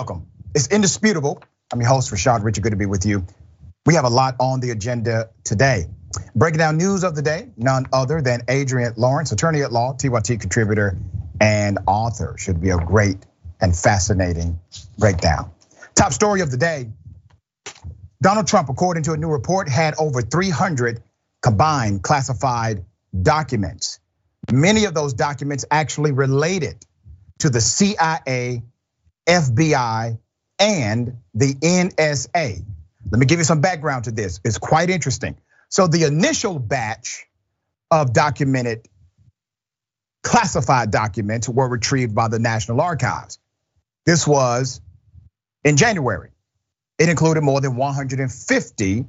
Welcome. It's indisputable. I'm your host, Rashad Richey. Good to be with you. We have a lot on the agenda today. Breaking down news of the day, none other than Adrienne Lawrence, attorney at law, TYT contributor, and author. Should be a great and fascinating breakdown. Top story of the day Donald Trump, according to a new report, had over 300 combined classified documents. Many of those documents actually related to the CIA FBI, and the NSA. Let me give you some background to this. It's quite interesting. So the initial batch of documented classified documents were retrieved by the National Archives. This was in January. It included more than 150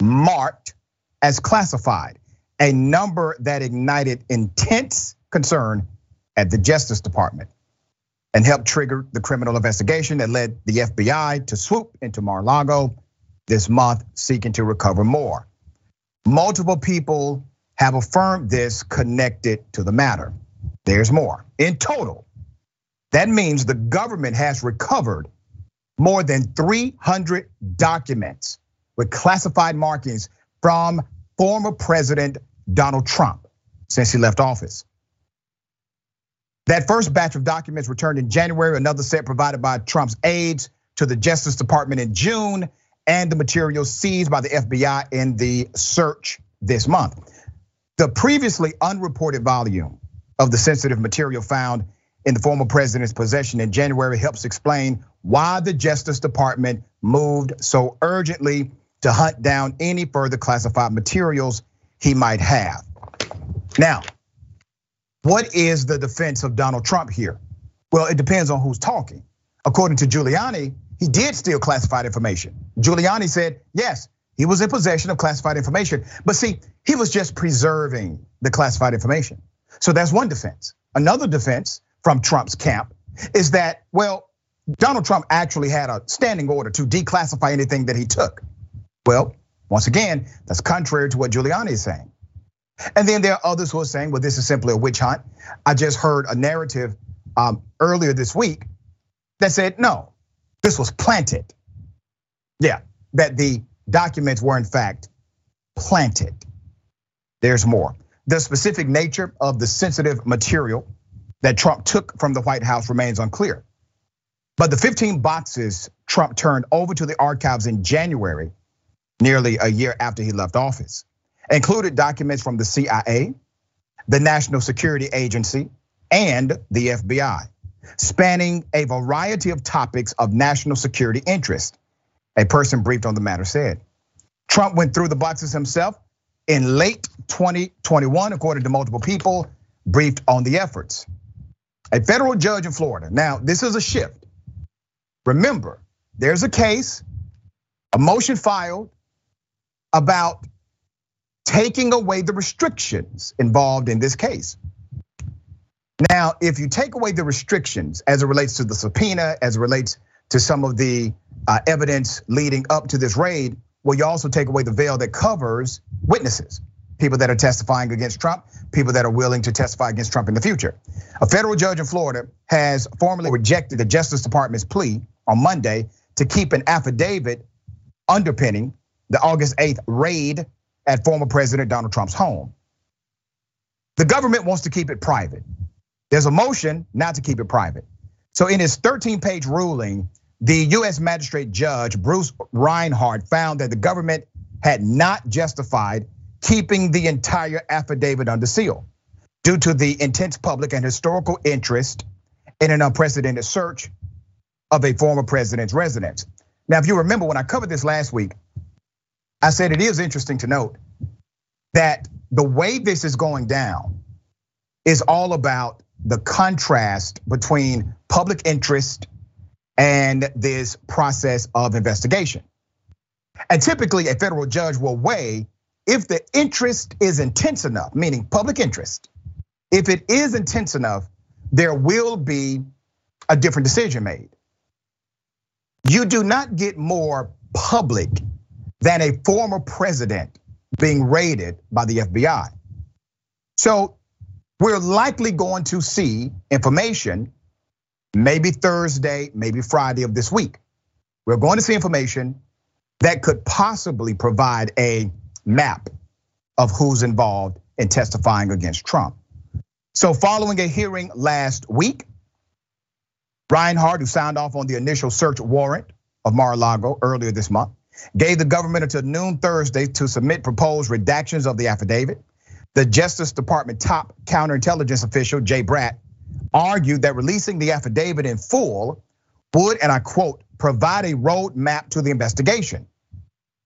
marked as classified, a number that ignited intense concern at the Justice Department and helped trigger the criminal investigation that led the FBI to swoop into Mar-a-Lago this month seeking to recover more. Multiple people have affirmed this connected to the matter. There's more. In total, that means the government has recovered more than 300 documents with classified markings from former President Donald Trump since he left office. That first batch of documents returned in January, another set provided by Trump's aides to the Justice Department in June, and the materials seized by the FBI in the search this month. The previously unreported volume of the sensitive material found in the former president's possession in January helps explain why the Justice Department moved so urgently to hunt down any further classified materials he might have. Now, what is the defense of Donald Trump here? Well, it depends on who's talking. According to Giuliani, he did steal classified information. Giuliani said, yes, he was in possession of classified information. But see, he was just preserving the classified information. So that's one defense. Another defense from Trump's camp is that, well, Donald Trump actually had a standing order to declassify anything that he took. Well, once again, that's contrary to what Giuliani is saying. And then there are others who are saying, well, this is simply a witch hunt. I just heard a narrative um, earlier this week that said, no, this was planted. Yeah, that the documents were in fact planted. There's more. The specific nature of the sensitive material that Trump took from the White House remains unclear. But the 15 boxes Trump turned over to the archives in January, nearly a year after he left office, included documents from the CIA, the National Security Agency, and the FBI, spanning a variety of topics of national security interest. A person briefed on the matter said. Trump went through the boxes himself in late 2021, according to multiple people, briefed on the efforts. A federal judge in Florida. Now, this is a shift. Remember, there's a case, a motion filed about taking away the restrictions involved in this case. Now, if you take away the restrictions as it relates to the subpoena, as it relates to some of the uh, evidence leading up to this raid, well, you also take away the veil that covers witnesses, people that are testifying against Trump, people that are willing to testify against Trump in the future. A federal judge in Florida has formally rejected the Justice Department's plea on Monday to keep an affidavit underpinning the August 8th raid at former President Donald Trump's home. The government wants to keep it private. There's a motion not to keep it private. So in his 13 page ruling, the US magistrate judge, Bruce Reinhart, found that the government had not justified keeping the entire affidavit under seal due to the intense public and historical interest in an unprecedented search of a former president's residence. Now, if you remember when I covered this last week, I said it is interesting to note that the way this is going down is all about the contrast between public interest and this process of investigation. And typically, a federal judge will weigh if the interest is intense enough, meaning public interest. If it is intense enough, there will be a different decision made. You do not get more public than a former president being raided by the FBI. So we're likely going to see information maybe Thursday, maybe Friday of this week. We're going to see information that could possibly provide a map of who's involved in testifying against Trump. So, following a hearing last week, Reinhart, who signed off on the initial search warrant of Mar-a-Lago earlier this month, gave the government until noon Thursday to submit proposed redactions of the affidavit. The Justice Department top counterintelligence official, Jay Bratt, argued that releasing the affidavit in full would, and I quote, provide a roadmap to the investigation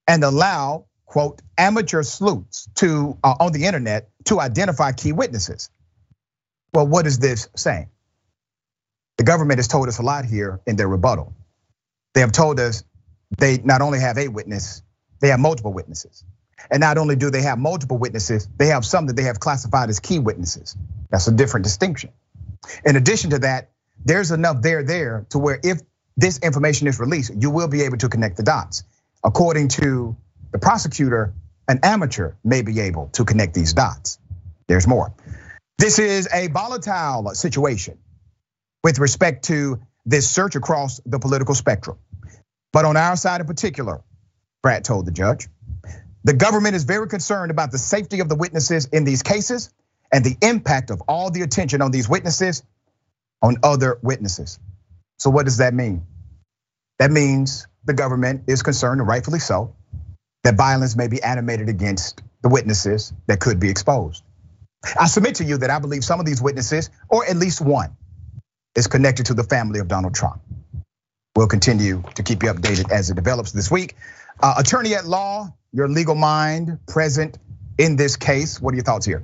and allow, quote, amateur sleuths to uh, on the internet to identify key witnesses. Well, what is this saying? The government has told us a lot here in their rebuttal. They have told us they not only have a witness, they have multiple witnesses. And not only do they have multiple witnesses, they have some that they have classified as key witnesses. That's a different distinction. In addition to that, there's enough there there to where if this information is released, you will be able to connect the dots. According to the prosecutor, an amateur may be able to connect these dots. There's more. This is a volatile situation with respect to this search across the political spectrum. But on our side in particular, Bratt told the judge, the government is very concerned about the safety of the witnesses in these cases and the impact of all the attention on these witnesses on other witnesses. So, what does that mean? That means the government is concerned, and rightfully so, that violence may be animated against the witnesses that could be exposed. I submit to you that I believe some of these witnesses, or at least one, is connected to the family of Donald Trump. We'll continue to keep you updated as it develops this week. Uh, attorney at law, your legal mind present in this case. What are your thoughts here?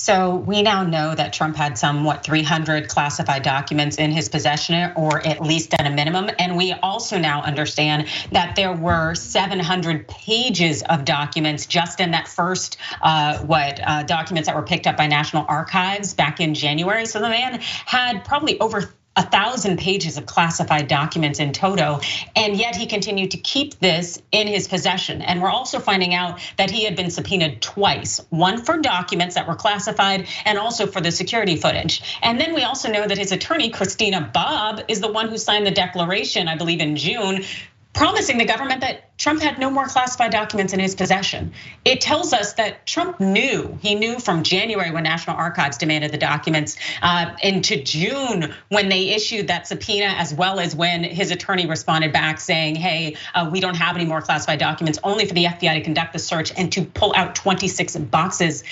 So we now know that Trump had some, what, 300 classified documents in his possession, or at least at a minimum. And we also now understand that there were 700 pages of documents just in that first, uh, what, uh, documents that were picked up by National Archives back in January. So the man had probably over a thousand pages of classified documents in toto, and yet he continued to keep this in his possession. And we're also finding out that he had been subpoenaed twice, one for documents that were classified and also for the security footage. And then we also know that his attorney, Christina Bobb, is the one who signed the declaration, I believe in June, promising the government that Trump had no more classified documents in his possession. It tells us that Trump knew, he knew from January when National Archives demanded the documents, uh, into June when they issued that subpoena, as well as when his attorney responded back saying, hey, uh, we don't have any more classified documents, only for the FBI to conduct the search and to pull out 26 boxes.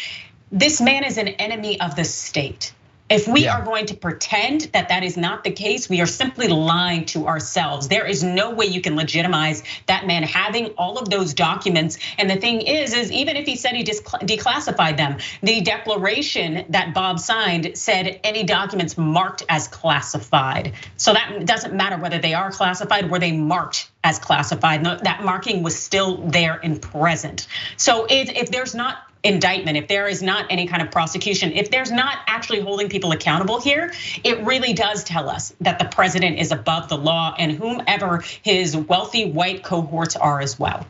This man is an enemy of the state. If we yeah. are going to pretend that that is not the case, we are simply lying to ourselves. There is no way you can legitimize that man having all of those documents. And the thing is, is even if he said he declassified them, the declaration that Bobb signed said any documents marked as classified. So that doesn't matter whether they are classified, were they marked as classified. That marking was still there and present. So if there's not indictment, if there is not any kind of prosecution, if there's not actually holding people accountable here, it really does tell us that the president is above the law and whomever his wealthy white cohorts are as well.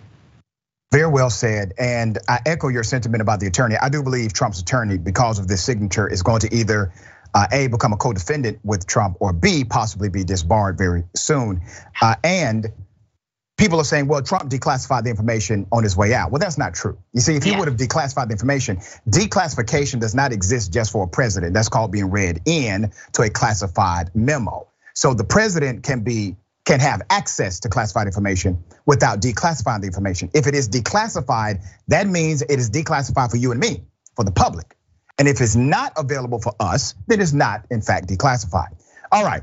Very well said. And I echo your sentiment about the attorney. I do believe Trump's attorney, because of this signature, is going to either uh, A, become a co defendant with Trump, or B, possibly be disbarred very soon. Uh, and people are saying, well, Trump declassified the information on his way out. Well, that's not true. You see, if he yeah. would have declassified the information, declassification does not exist just for a president. That's called being read in to a classified memo. So the president can be can have access to classified information without declassifying the information. If it is declassified, that means it is declassified for you and me, for the public. And if it's not available for us, then it's not in fact declassified. All right,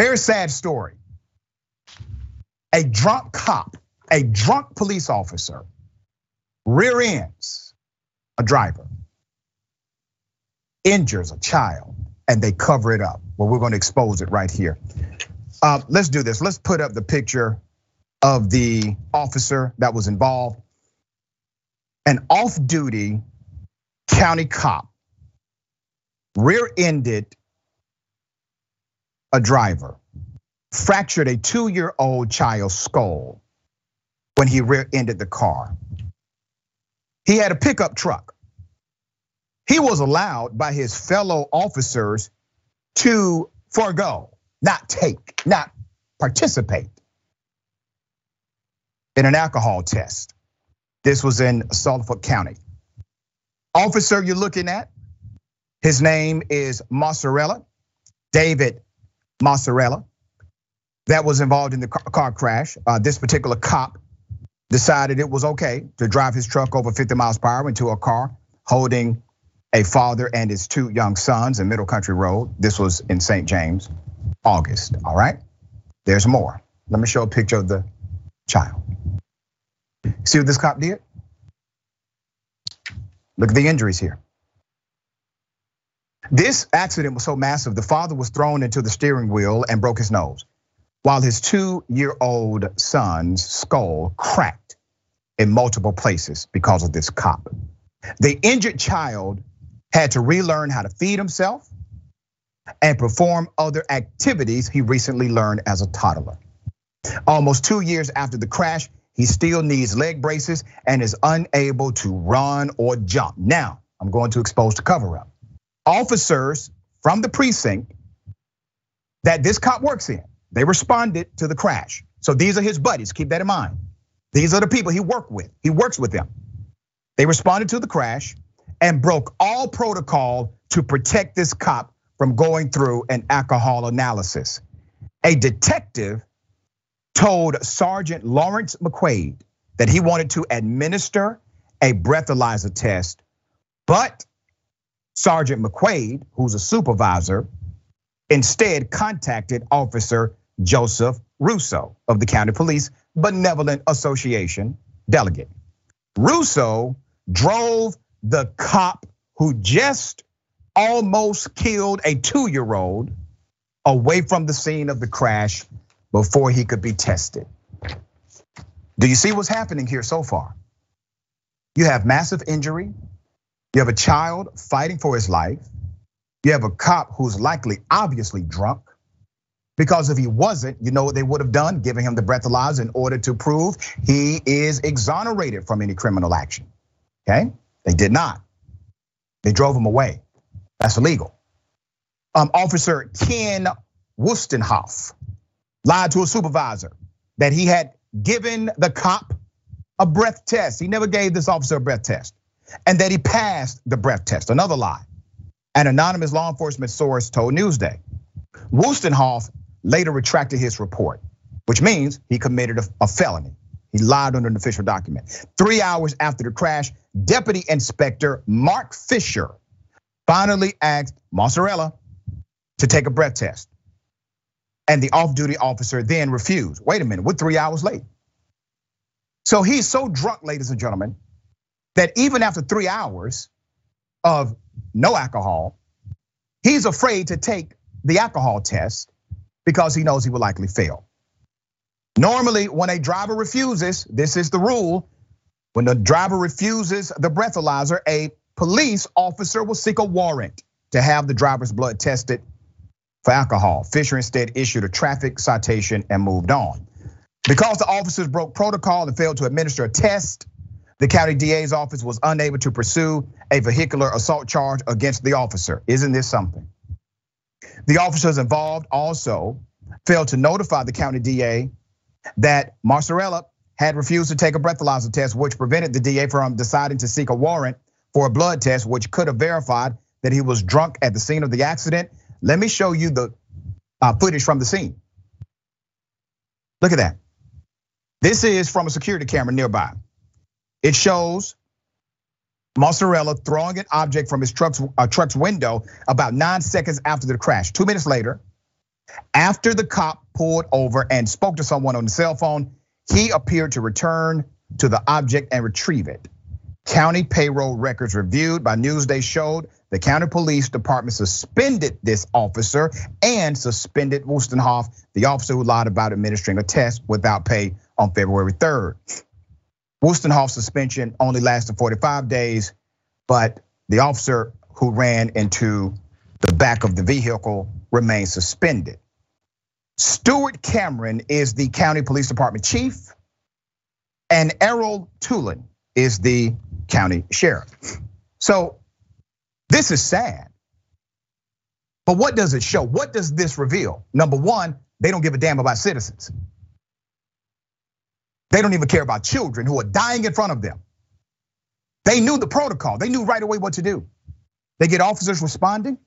Very sad story. A drunk cop, a drunk police officer, rear ends a driver, injures a child, and they cover it up. Well, we're going to expose it right here. Uh, let's do this. Let's put up the picture of the officer that was involved. An off duty county cop rear-ended a driver, fractured a two-year-old child's skull when he rear-ended the car. He had a pickup truck. He was allowed by his fellow officers to forego, not take, not participate in an alcohol test. This was in Suffolk County. Officer you're looking at, his name is Mozzarella, David Mozzarella, that was involved in the car crash. Uh, this particular cop decided it was okay to drive his truck over 50 miles per hour into a car holding a father and his two young sons in Middle Country Road. This was in St. James, August. All right, there's more. Let me show a picture of the child. See what this cop did? Look at the injuries here. This accident was so massive, the father was thrown into the steering wheel and broke his nose, while his two year old son's skull cracked in multiple places because of this cop. The injured child had to relearn how to feed himself and perform other activities he recently learned as a toddler. Almost two years after the crash, he still needs leg braces and is unable to run or jump. Now, I'm going to expose the cover up. Officers from the precinct that this cop works in, they responded to the crash. So these are his buddies, keep that in mind. These are the people he worked with. He works with them. They responded to the crash and broke all protocol to protect this cop from going through an alcohol analysis. A detective told Sergeant Lawrence McQuaid that he wanted to administer a breathalyzer test, but Sergeant McQuaid, who's a supervisor, instead contacted Officer Joseph Russo of the County Police Benevolent Association delegate. Russo drove the cop who just almost killed a two year old away from the scene of the crash before he could be tested. Do you see what's happening here so far? You have massive injury. You have a child fighting for his life. You have a cop who's likely obviously drunk. Because if he wasn't, you know what they would have done? Giving him the breathalyzer in order to prove he is exonerated from any criminal action. Okay? They did not. They drove him away. That's illegal. Um, Officer Ken Wustenhoff lied to a supervisor that he had given the cop a breath test. He never gave this officer a breath test, and that he passed the breath test. Another lie. An anonymous law enforcement source told Newsday. Wustenhoff later retracted his report, which means he committed a felony. He lied under an official document. Three hours after the crash, Deputy Inspector Mark Fisher finally asked Mozzarella to take a breath test. And the off duty officer then refused. Wait a minute, we're three hours late. So he's so drunk, ladies and gentlemen, that even after three hours of no alcohol, he's afraid to take the alcohol test because he knows he will likely fail. Normally, when a driver refuses, this is the rule. When the driver refuses the breathalyzer, a police officer will seek a warrant to have the driver's blood tested for alcohol. Fisher instead issued a traffic citation and moved on. Because the officers broke protocol and failed to administer a test, the county DA's office was unable to pursue a vehicular assault charge against the officer. Isn't this something? The officers involved also failed to notify the county DA that Mozzarella had refused to take a breathalyzer test, which prevented the DA from deciding to seek a warrant for a blood test, which could have verified that he was drunk at the scene of the accident. Let me show you the uh, footage from the scene. Look at that. This is from a security camera nearby. It shows Mozzarella throwing an object from his truck's, uh, truck's window about nine seconds after the crash. Two minutes later, after the cop pulled over and spoke to someone on the cell phone, he appeared to return to the object and retrieve it. County payroll records reviewed by Newsday showed the county police department suspended this officer and suspended Wustenhoff, the officer who lied about administering a test without pay on February 3rd. Wustenhoff's suspension only lasted 45 days, but the officer who ran into The back of the vehicle remains suspended. Stuart Cameron is the county police department chief, and Errol Toulon is the county sheriff. So this is sad. But what does it show? What does this reveal? Number one, they don't give a damn about citizens. They don't even care about children who are dying in front of them. They knew the protocol. They knew right away what to do. They get officers responding.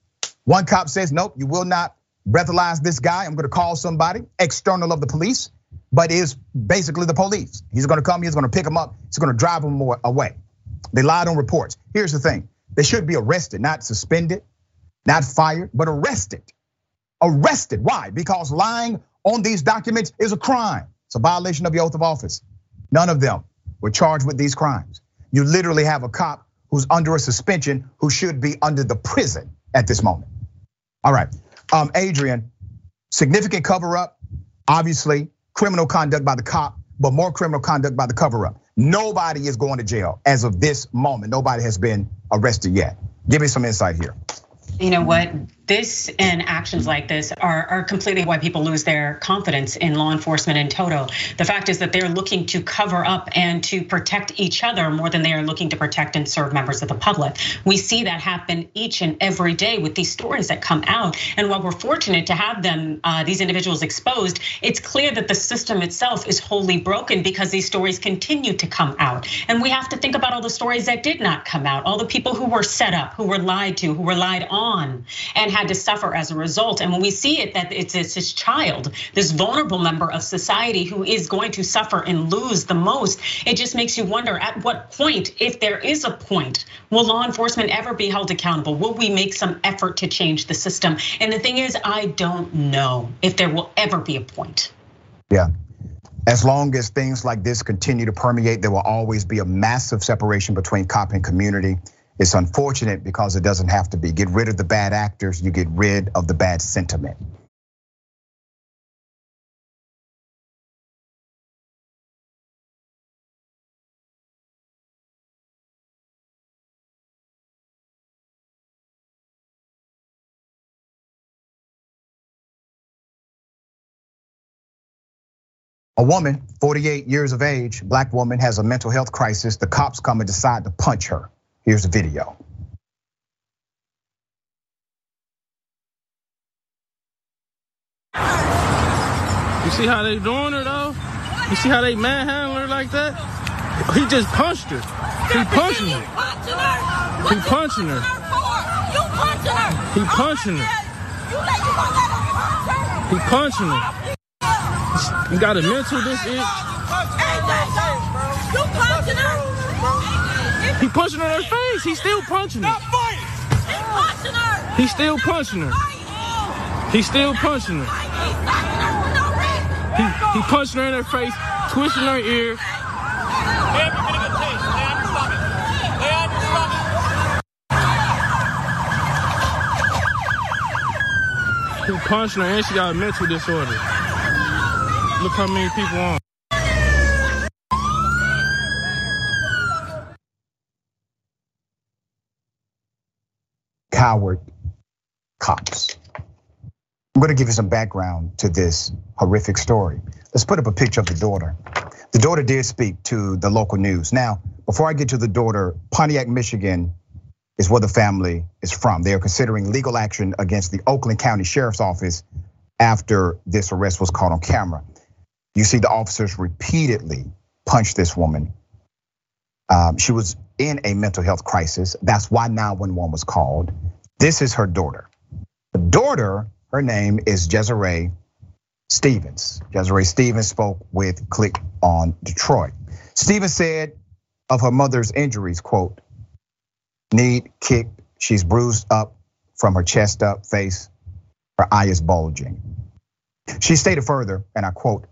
One cop says, nope, you will not breathalyze this guy. I'm gonna call somebody external of the police, but is basically the police. He's gonna come, he's gonna pick him up, he's gonna drive him away. They lied on reports. Here's the thing they should be arrested, not suspended, not fired, but arrested. Arrested. Why? Because lying on these documents is a crime. It's a violation of your oath of office. None of them were charged with these crimes. You literally have a cop who's under a suspension who should be under the prison at this moment. All right, um, Adrienne, significant cover up, obviously criminal conduct by the cop, but more criminal conduct by the cover up. Nobody is going to jail as of this moment. Nobody has been arrested yet. Give me some insight here. You know what? This and actions like this are, are completely why people lose their confidence in law enforcement in total. The fact is that they're looking to cover up and to protect each other more than they are looking to protect and serve members of the public. We see that happen each and every day with these stories that come out. And while we're fortunate to have them, uh, these individuals exposed, it's clear that the system itself is wholly broken because these stories continue to come out. And we have to think about all the stories that did not come out, all the people who were set up, who were lied to, who were lied on, and had to suffer as a result. And when we see it, that it's, it's this child, this vulnerable member of society who is going to suffer and lose the most, it just makes you wonder at what point, if there is a point, will law enforcement ever be held accountable? Will we make some effort to change the system? And the thing is, I don't know if there will ever be a point. Yeah. As long as things like this continue to permeate, there will always be a massive separation between cop and community. It's unfortunate because it doesn't have to be. Get rid of the bad actors, you get rid of the bad sentiment. A woman, 48 years of age, black woman, has a mental health crisis. The cops come and decide to punch her. Here's the video. You see how they doing her though? You see how they manhandle her like that? He just punched her. He punching her. He punching her. He punching her. Punch her? He punching her. You got a mental this itch. You punching her. He punching her in her face. He's still punching her. He's punching her. He's still punching her. He's still punching her. He, he punching her in her face, twisting her ear. He punching her and she got a mental disorder. Look how many people on. Coward cops. I'm gonna give you some background to this horrific story. Let's put up a picture of the daughter. The daughter did speak to the local news. Now, before I get to the daughter, Pontiac, Michigan is where the family is from. They are considering legal action against the Oakland County Sheriff's Office after this arrest was caught on camera. You see, the officers repeatedly punched this woman. Um, she was in a mental health crisis. That's why 911 was called. This is her daughter. The daughter, her name is Desiree Stevens. Desiree Stevens spoke with Click on Detroit. Stevens said of her mother's injuries, quote, need kicked, she's bruised up from her chest up, face, her eye is bulging. She stated further, and I quote,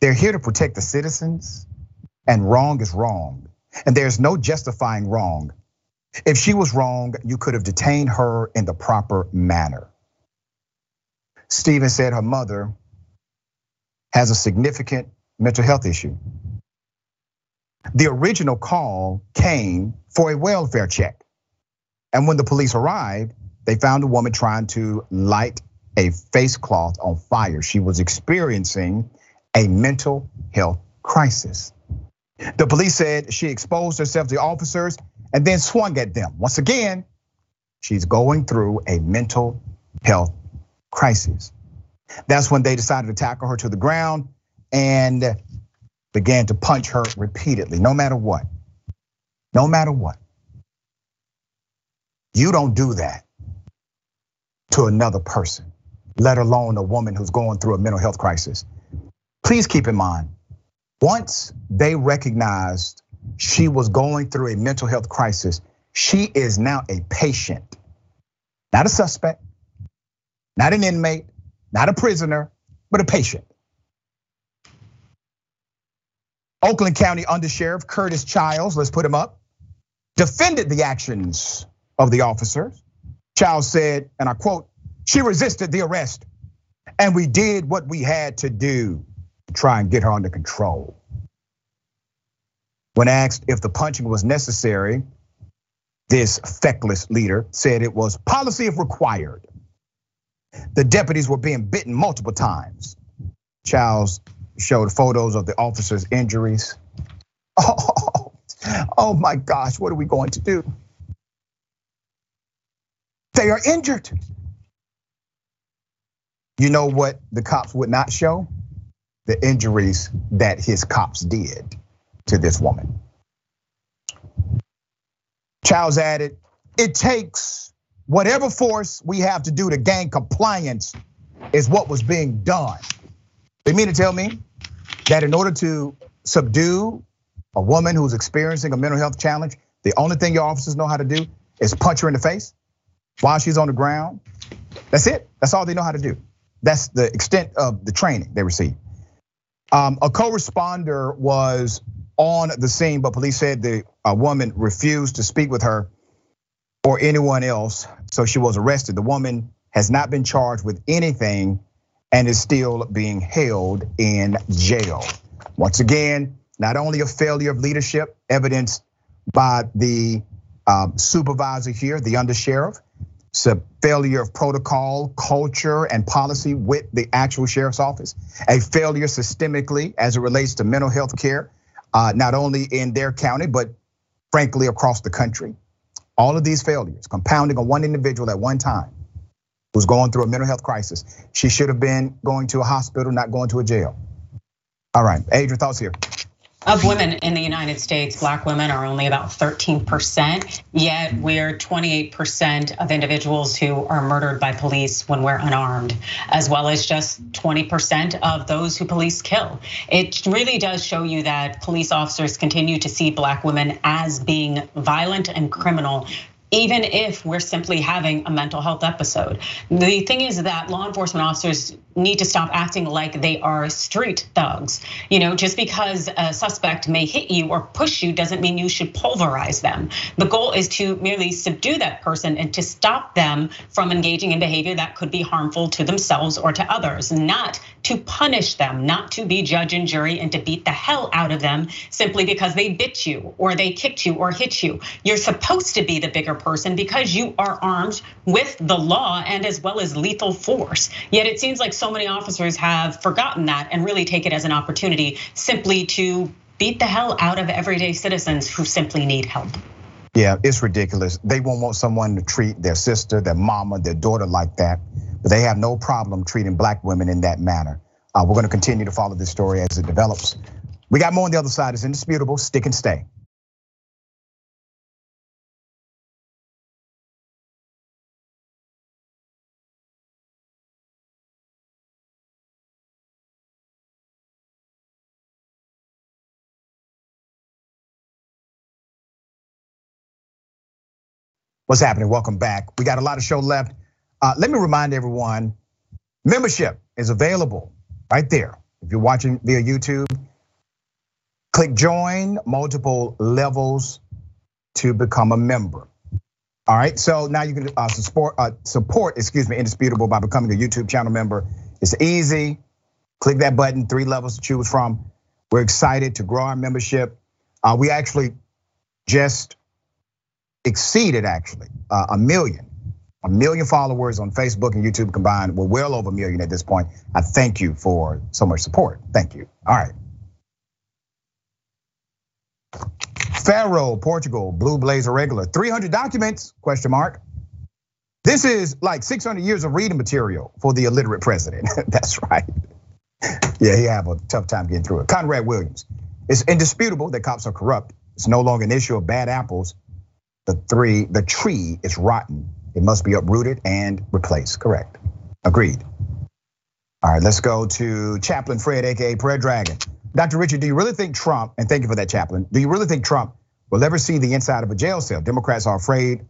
they're here to protect the citizens, and wrong is wrong. And there's no justifying wrong. If she was wrong, you could have detained her in the proper manner. Stephen said her mother has a significant mental health issue. The original call came for a welfare check. And when the police arrived, they found a woman trying to light a face cloth on fire. She was experiencing a mental health crisis. The police said she exposed herself to officers and then swung at them. Once again, she's going through a mental health crisis. That's when they decided to tackle her to the ground and began to punch her repeatedly, no matter what. No matter what. You don't do that to another person, let alone a woman who's going through a mental health crisis. Please keep in mind, once they recognized she was going through a mental health crisis, she is now a patient, not a suspect, not an inmate, not a prisoner, but a patient. Oakland County Undersheriff Curtis Childs, let's put him up, defended the actions of the officers. Childs said, and I quote, she resisted the arrest and we did what we had to do to try and get her under control. When asked if the punching was necessary, this feckless leader said it was policy if required. The deputies were being bitten multiple times. Childs showed photos of the officers' injuries. Oh, oh my gosh, what are we going to do? They are injured. You know what the cops would not show? The injuries that his cops did to this woman. Childs added, it takes whatever force we have to do to gain compliance is what was being done. They mean to tell me that in order to subdue a woman who's experiencing a mental health challenge, the only thing your officers know how to do is punch her in the face while she's on the ground. That's it. That's all they know how to do. That's the extent of the training they receive. Um, a co-responder was on the scene, but police said the woman refused to speak with her or anyone else, so she was arrested. The woman has not been charged with anything and is still being held in jail. Once again, not only a failure of leadership evidenced by the um, supervisor here, the undersheriff, it's a failure of protocol, culture, and policy with the actual sheriff's office, a failure systemically as it relates to mental health care, Uh, not only in their county, but frankly across the country. All of these failures compounding on one individual at one time who's going through a mental health crisis. She should have been going to a hospital, not going to a jail. All right, Adrienne, thoughts here. Of women in the United States, black women are only about 13%, yet we're 28% of individuals who are murdered by police when we're unarmed, as well as just 20% of those who police kill. It really does show you that police officers continue to see black women as being violent and criminal even if we're simply having a mental health episode. The thing is that law enforcement officers need to stop acting like they are street thugs. You know, just because a suspect may hit you or push you doesn't mean you should pulverize them. The goal is to merely subdue that person and to stop them from engaging in behavior that could be harmful to themselves or to others, not to punish them, not to be judge and jury and to beat the hell out of them simply because they bit you or they kicked you or hit you. You're supposed to be the bigger person because you are armed with the law and as well as lethal force. Yet it seems like so many officers have forgotten that and really take it as an opportunity simply to beat the hell out of everyday citizens who simply need help. Yeah, it's ridiculous. They won't want someone to treat their sister, their mama, their daughter like that, they have no problem treating black women in that manner. Uh, we're gonna continue to follow this story as it develops. We got more on the other side. It's indisputable. Stick and stay. What's happening? Welcome back. We got a lot of show left. Uh, let me remind everyone, membership is available right there. If you're watching via YouTube, click join multiple levels to become a member. All right, so now you can uh, support, uh, support, excuse me, Indisputable by becoming a YouTube channel member. It's easy. Click that button, three levels to choose from. We're excited to grow our membership. We actually just exceeded actually uh, a million a million followers on Facebook and YouTube combined. We're well over a million at this point. I thank you for so much support. Thank you. All right. Faro, Portugal, Blue Blazer regular, 300 documents, question mark. This is like 600 years of reading material for the illiterate president. That's right. Yeah, he have a tough time getting through it. Conrad Williams. It's indisputable that cops are corrupt. It's no longer an issue of bad apples. The three, the tree is rotten. It must be uprooted and replaced. Correct. Agreed. All right, let's go to Chaplain Fred, aka Prayer Dragon. Dr. Richey, do you really think Trump, and thank you for that, Chaplain, do you really think Trump will ever see the inside of a jail cell? Democrats are afraid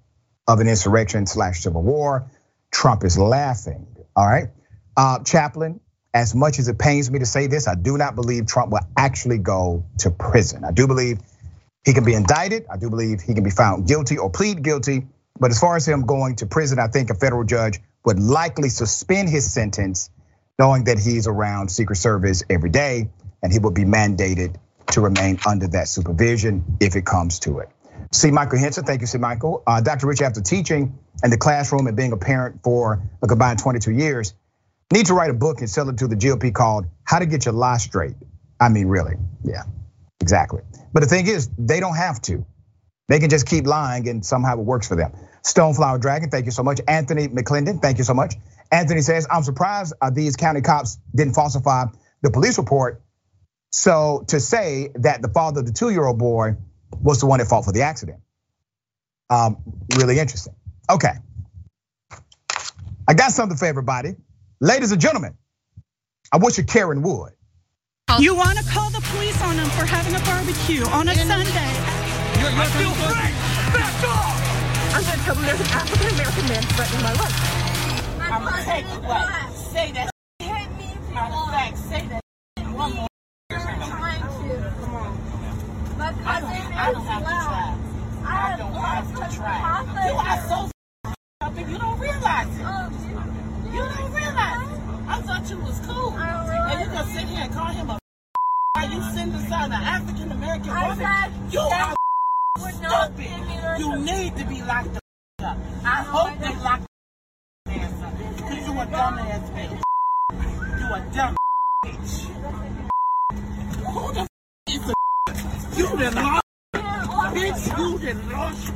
of an insurrection slash civil war. Trump is laughing. All right. Uh, Chaplain, as much as it pains me to say this, I do not believe Trump will actually go to prison. I do believe he can be indicted. I do believe he can be found guilty or plead guilty. But as far as him going to prison, I think a federal judge would likely suspend his sentence, knowing that he's around Secret Service every day and he will be mandated to remain under that supervision if it comes to it. See, Michael Henson, thank you, C. Michael. Uh, Dr. Rich, after teaching in the classroom and being a parent for a combined 22 years, need to write a book and sell it to the GOP called How to Get Your Lie Straight. I mean, really, yeah, exactly. But the thing is, they don't have to. They can just keep lying and somehow it works for them. Stoneflower Dragon, thank you so much. Anthony McClendon, thank you so much. Anthony says, I'm surprised uh, these county cops didn't falsify the police report. So to say that the father of the two year old boy was the one that fought for the accident. Um, really interesting. Okay. I got something for everybody. Ladies and gentlemen, I wish you Karen would. You want to call the police on them for having a barbecue on a Sunday. You're, you're I feel great. Back off! I'm going to tell them there's an African American man threatening my life. I'm going to take what? Say that. Matter of fact, say that one more. I don't, I don't have to try. I don't have to try. You are so up and you don't realize it. You don't realize it. I thought you was cool. And you gonna sit here and call him a Are you sitting beside an African American woman? You are stupid. You need to be locked up. I hope they lock the ass up. Because you a dumbass bitch. You a dumb bitch. Who the is a you done lost. Bitch, you done lost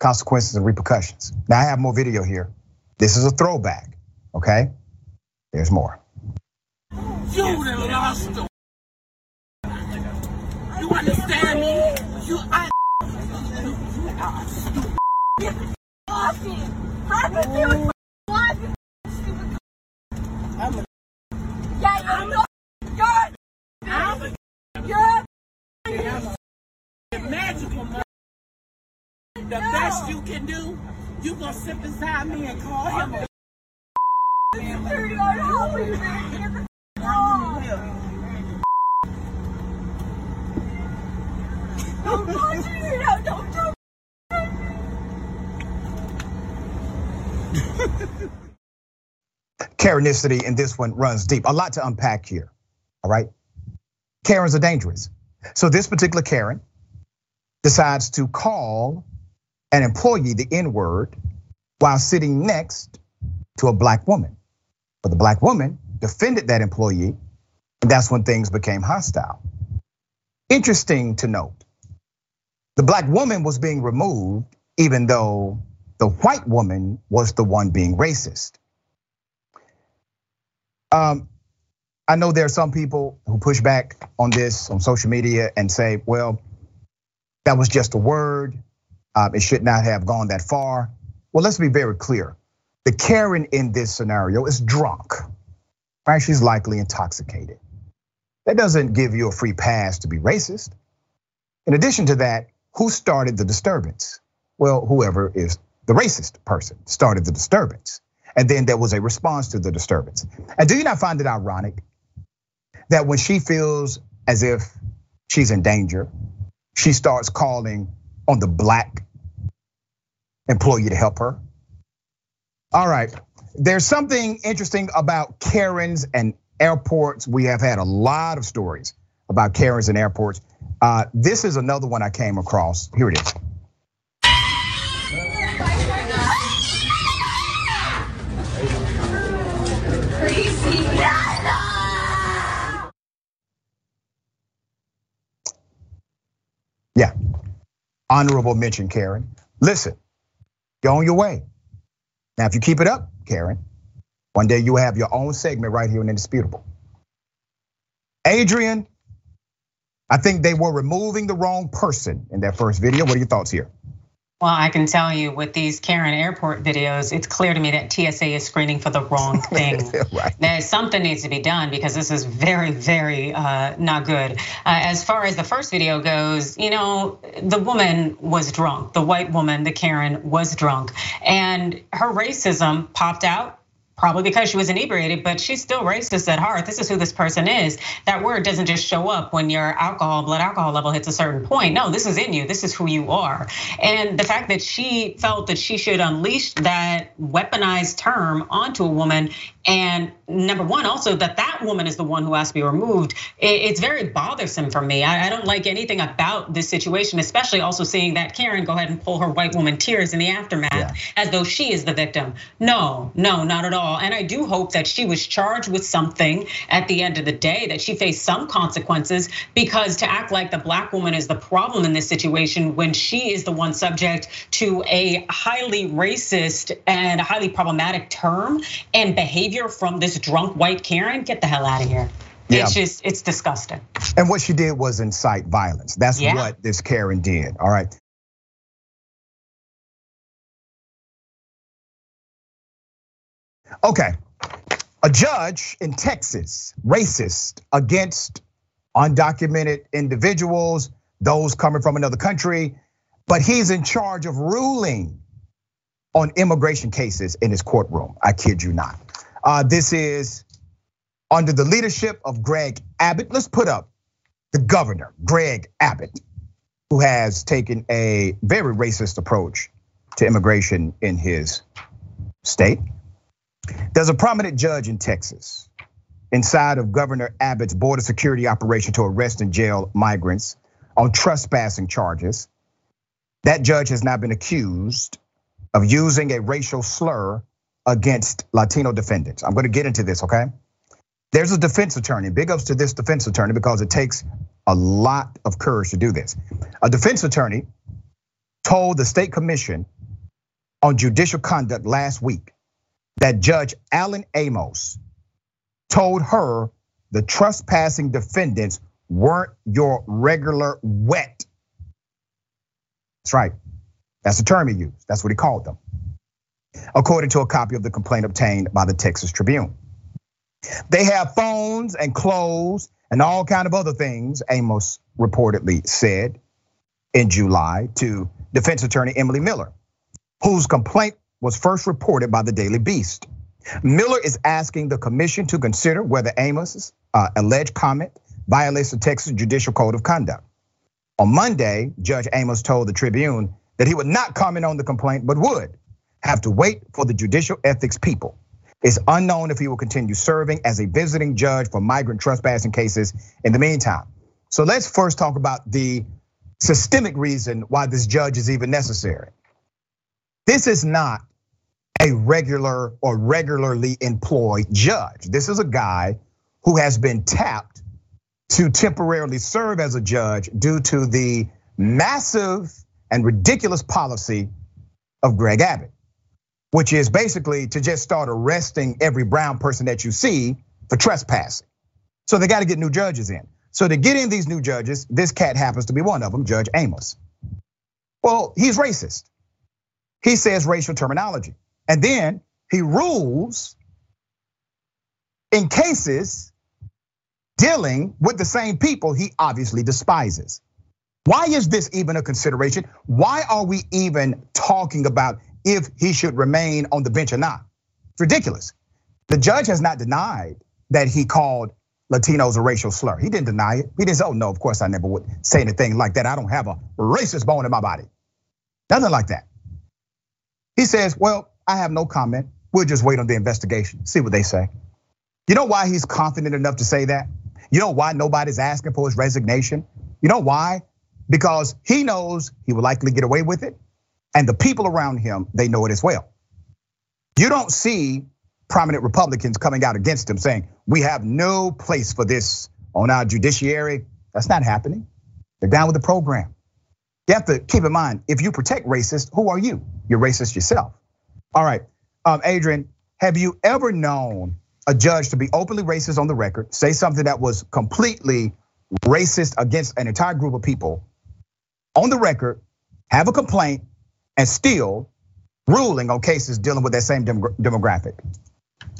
Consequences and repercussions. Now I have more video here. This is a throwback, okay? There's more. You done lost You understand me? You, are stupid. I, you, you I'm a, yeah, you're The best you can do, you gonna sit beside me and call him a Karenicity in this one runs deep. A lot to unpack here. All right. Karens are dangerous. So this particular Karen decides to call an employee the N word while sitting next to a black woman. But the black woman defended that employee, and that's when things became hostile. Interesting to note, the black woman was being removed even though the white woman was the one being racist. Um, I know there are some people who push back on this on social media and say, well, that was just a word. Um, it should not have gone that far. Well, let's be very clear. The Karen in this scenario is drunk, right? She's likely intoxicated. That doesn't give you a free pass to be racist. In addition to that, who started the disturbance? Well, whoever is the racist person started the disturbance. And then there was a response to the disturbance. And do you not find it ironic that when she feels as if she's in danger, she starts calling on the black employee to help her. All right, there's something interesting about Karens and airports. We have had a lot of stories about Karens and airports. Uh, this is another one I came across. Here it is. Yeah. Honorable mention, Karen. Listen, go on your way. Now, if you keep it up, Karen, one day you will have your own segment right here in Indisputable. Adrienne I think they were removing the wrong person in that first video. What are your thoughts here? Well, I can tell you with these Karen Airport videos, it's clear to me that TSA is screening for the wrong thing. right. That something needs to be done because this is very, very uh, not good. Uh, as far as the first video goes, you know, the woman was drunk. The white woman, the Karen, was drunk, and her racism popped out probably because she was inebriated, but she's still racist at heart. This is who this person is. That word doesn't just show up when your alcohol, blood alcohol level hits a certain point. No, this is in you. This is who you are. And the fact that she felt that she should unleash that weaponized term onto a woman and number one, also that that woman is the one who has to be removed. It's very bothersome for me. I don't like anything about this situation, especially also seeing that Karen go ahead and pull her white woman tears in the aftermath yeah. as though she is the victim. No, no, not at all. And I do hope that she was charged with something at the end of the day, that she faced some consequences, because to act like the black woman is the problem in this situation when she is the one subject to a highly racist and highly problematic term and behavior behavior from this drunk white Karen, get the hell out of here. Yeah. It's just, it's disgusting. And what she did was incite violence. That's yeah. what this Karen did. All right. Okay. A judge in Texas, racist against undocumented individuals, those coming from another country, but he's in charge of ruling on immigration cases in his courtroom. I kid you not. Uh, this is under the leadership of Greg Abbott. Let's put up the governor, Greg Abbott, who has taken a very racist approach to immigration in his state. There's a prominent judge in Texas inside of Governor Abbott's border security operation to arrest and jail migrants on trespassing charges. That judge has now been accused of using a racial slur against Latino defendants. I'm gonna get into this, okay? There's a defense attorney, big ups to this defense attorney because it takes a lot of courage to do this. A defense attorney told the state commission on judicial conduct last week that Judge Alan Amos told her the trespassing defendants weren't your regular wet. That's right. That's the term he used. That's what he called them according to a copy of the complaint obtained by the Texas Tribune. They have phones and clothes and all kind of other things, Amos reportedly said in July to defense attorney Emily Miller, whose complaint was first reported by the Daily Beast. Miller is asking the commission to consider whether Amos's uh, alleged comment violates the Texas Judicial Code of Conduct. On Monday, Judge Amos told the Tribune that he would not comment on the complaint, but would have to wait for the judicial ethics people. It's unknown if he will continue serving as a visiting judge for migrant trespassing cases in the meantime. So let's first talk about the systemic reason why this judge is even necessary. This is not a regular or regularly employed judge. This is a guy who has been tapped to temporarily serve as a judge due to the massive and ridiculous policy of Greg Abbott which is basically to just start arresting every brown person that you see for trespassing. So they got to get new judges in. So to get in these new judges, this cat happens to be one of them, Judge Amos. Well, he's racist. He says racial terminology. And then he rules in cases dealing with the same people he obviously despises. Why is this even a consideration? Why are we even talking about if he should remain on the bench or not. It's ridiculous. The judge has not denied that he called Latinos a racial slur. He didn't deny it. He didn't say, oh no, of course I never would say anything like that. I don't have a racist bone in my body. Nothing like that. He says, well, I have no comment. We'll just wait on the investigation, see what they say. You know why he's confident enough to say that? You know why nobody's asking for his resignation? You know why? Because he knows he will likely get away with it. And the people around him, they know it as well. You don't see prominent Republicans coming out against him saying, we have no place for this on our judiciary. That's not happening. They're down with the program. You have to keep in mind, if you protect racists, who are you? You're racist yourself. All right, um, Adrienne, have you ever known a judge to be openly racist on the record, say something that was completely racist against an entire group of people on the record, have a complaint, and still ruling on cases dealing with that same demographic?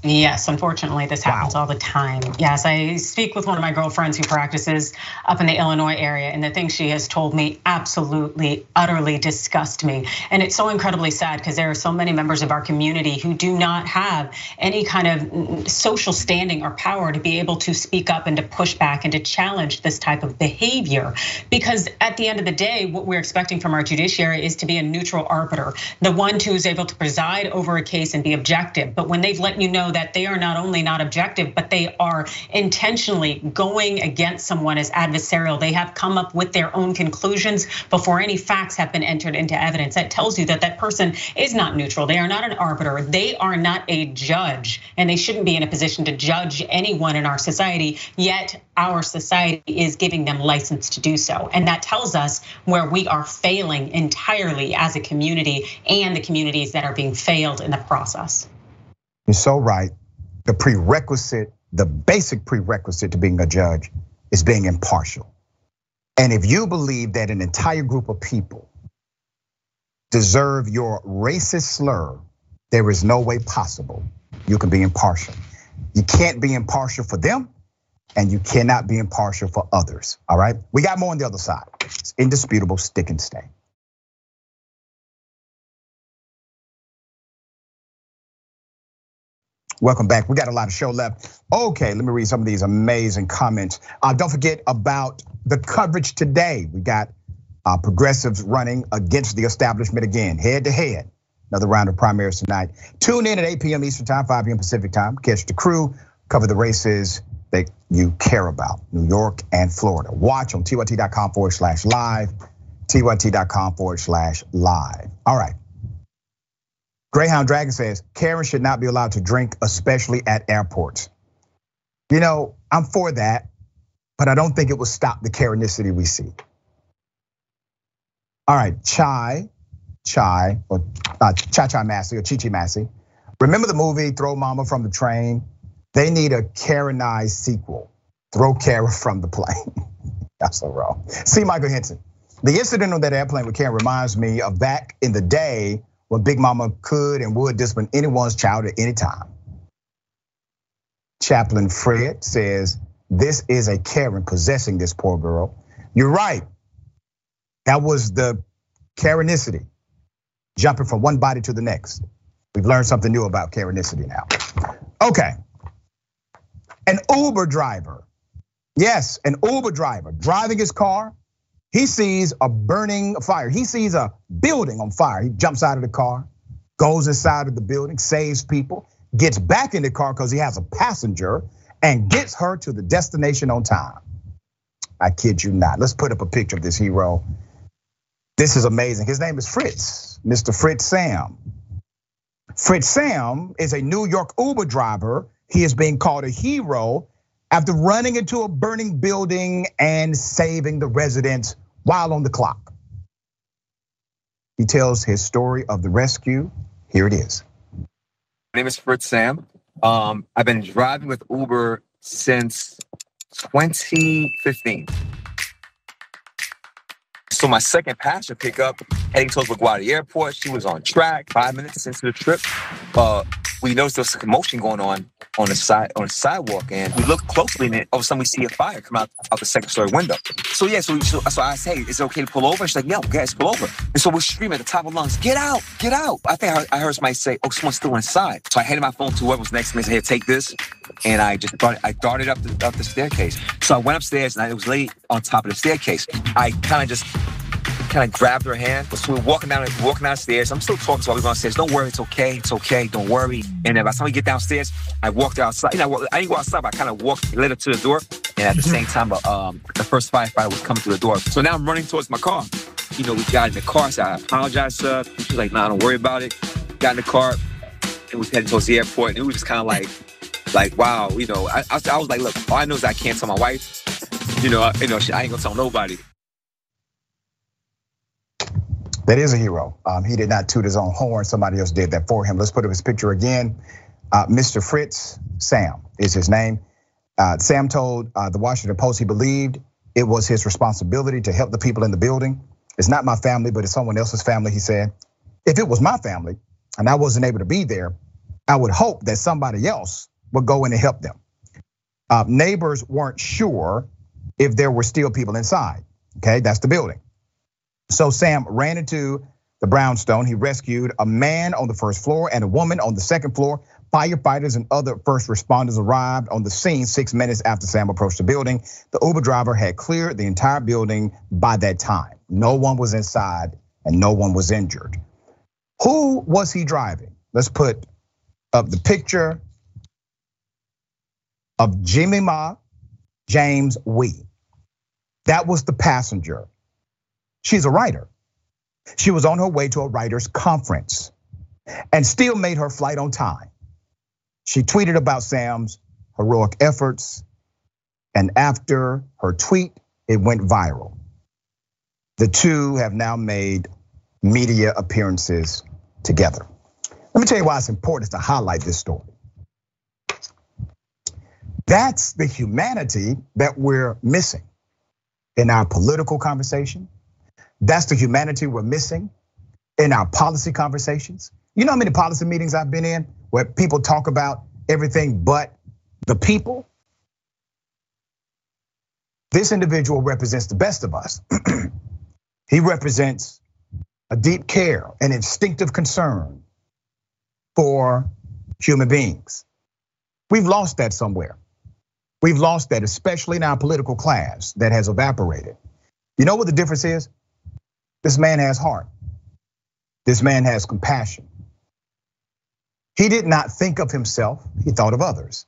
Yes, unfortunately, this happens wow. all the time. Yes, I speak with one of my girlfriends who practices up in the Illinois area, and the things she has told me absolutely, utterly disgust me. And it's so incredibly sad because there are so many members of our community who do not have any kind of mm, mm, social standing or power to be able to speak up and to push back and to challenge this type of behavior. Because at the end of the day, what we're expecting from our judiciary is to be a neutral arbiter, the one who is able to preside over a case and be objective. But when they've let you know that they are not only not objective, but they are intentionally going against someone as adversarial. They have come up with their own conclusions before any facts have been entered into evidence. That tells you that that person is not neutral. They are not an arbiter. They are not a judge, and they shouldn't be in a position to judge anyone in our society. Yet our society is giving them license to do so. And that tells us where we are failing entirely as a community and the communities that are being failed in the process. You're so right. The prerequisite, the basic prerequisite to being a judge is being impartial. And if you believe that an entire group of people deserve your racist slur, there is no way possible you can be impartial. You can't be impartial for them, and you cannot be impartial for others. All right, we got more on the other side. It's indisputable, stick and stay. Welcome back. We got a lot of show left. Okay, let me read some of these amazing comments. Uh, don't forget about the coverage today. We got uh, progressives running against the establishment again, head to head. Another round of primaries tonight. Tune in at 8 p.m. Eastern Time, 5 p.m. Pacific Time. Catch the crew, cover the races that you care about, New York and Florida. Watch on tyt.com forward slash live, tyt.com forward slash live. All right. Greyhound Dragon says Karen should not be allowed to drink, especially at airports. You know, I'm for that, but I don't think it will stop the Karenicity we see. All right, Chai, Chai, or uh, Cha Cha Massey or Chi Chi Massey. Remember the movie Throw Momma from the Train? They need a Karenized sequel. Throw Kara from the plane. That's so wrong. See Michael Henson. The incident on that airplane with Karen reminds me of back in the day when Big Mama could and would discipline anyone's child at any time. Chaplain Fred says, This is a Karen possessing this poor girl. You're right. That was the Karenicity, jumping from one body to the next. We've learned something new about Karenicity now. Okay. An Uber driver, yes, an Uber driver driving his car he sees a burning fire. He sees a building on fire. He jumps out of the car, goes inside of the building, saves people, gets back in the car because he has a passenger, and gets her to the destination on time. I kid you not. Let's put up a picture of this hero. This is amazing. His name is Fritz, Mr. Fritz Sam. Fritz Sam is a New York Uber driver. He is being called a hero after running into a burning building and saving the residents while on the clock. He tells his story of the rescue. Here it is. My name is Fritz Sam. Um, I've been driving with Uber since 2015. So my second passenger pickup heading towards LaGuardia Airport. She was on track. Five minutes into the trip, uh, we noticed there was commotion going on on the side on the sidewalk, and we look closely, and all of a sudden we see a fire come out out the second story window. So yeah, so, so, so I say, is it okay to pull over? She's like, yeah, guys, pull over. And so we scream at the top of lungs, get out, get out. I think I heard, I heard somebody say, oh, someone's still inside. So I handed my phone to whoever was next to me and said, here, take this. And I just darted, I darted up the, up the staircase. So I went upstairs and I was laid on top of the staircase. I kind of just kind of grabbed her hand. So we are walking down, walking downstairs. I'm still talking to her. We're going upstairs. Don't worry, it's okay, it's okay. Don't worry. And then by the time we get downstairs, I walked outside. You know, I didn't go outside. But I kind of walked, led her to the door. And at the same time, um, the first firefighter was coming to the door. So now I'm running towards my car. You know, we got in the car. So I apologized apologize, sir. She's like, nah, don't worry about it. Got in the car and we headed towards the airport. And it was just kind of like, like, wow, you know, I, I, I was like, look, all I know is I can't tell my wife. You know, I, you know, I ain't gonna tell nobody. That is a hero. Um, he did not toot his own horn. Somebody else did that for him. Let's put up his picture again. Uh, Mr. Fritz Sam is his name. Uh, Sam told uh, the Washington Post he believed it was his responsibility to help the people in the building. It's not my family, but it's someone else's family, he said. If it was my family and I wasn't able to be there, I would hope that somebody else would go in and help them. Uh, neighbors weren't sure if there were still people inside. Okay, that's the building. So Sam ran into the brownstone. He rescued a man on the first floor and a woman on the second floor. Firefighters and other first responders arrived on the scene six minutes after Sam approached the building. The Uber driver had cleared the entire building by that time. No one was inside and no one was injured. Who was he driving? Let's put up the picture of Jimmy Ma James Wee. That was the passenger. She's a writer. She was on her way to a writer's conference and still made her flight on time. She tweeted about Sam's heroic efforts, and after her tweet, it went viral. The two have now made media appearances together. Let me tell you why it's important to highlight this story. That's the humanity that we're missing in our political conversation. That's the humanity we're missing in our policy conversations. You know how many policy meetings I've been in where people talk about everything but the people? This individual represents the best of us. he represents a deep care, an instinctive concern for human beings. We've lost that somewhere. We've lost that, especially in our political class that has evaporated. You know what the difference is? This man has heart. This man has compassion. He did not think of himself, he thought of others.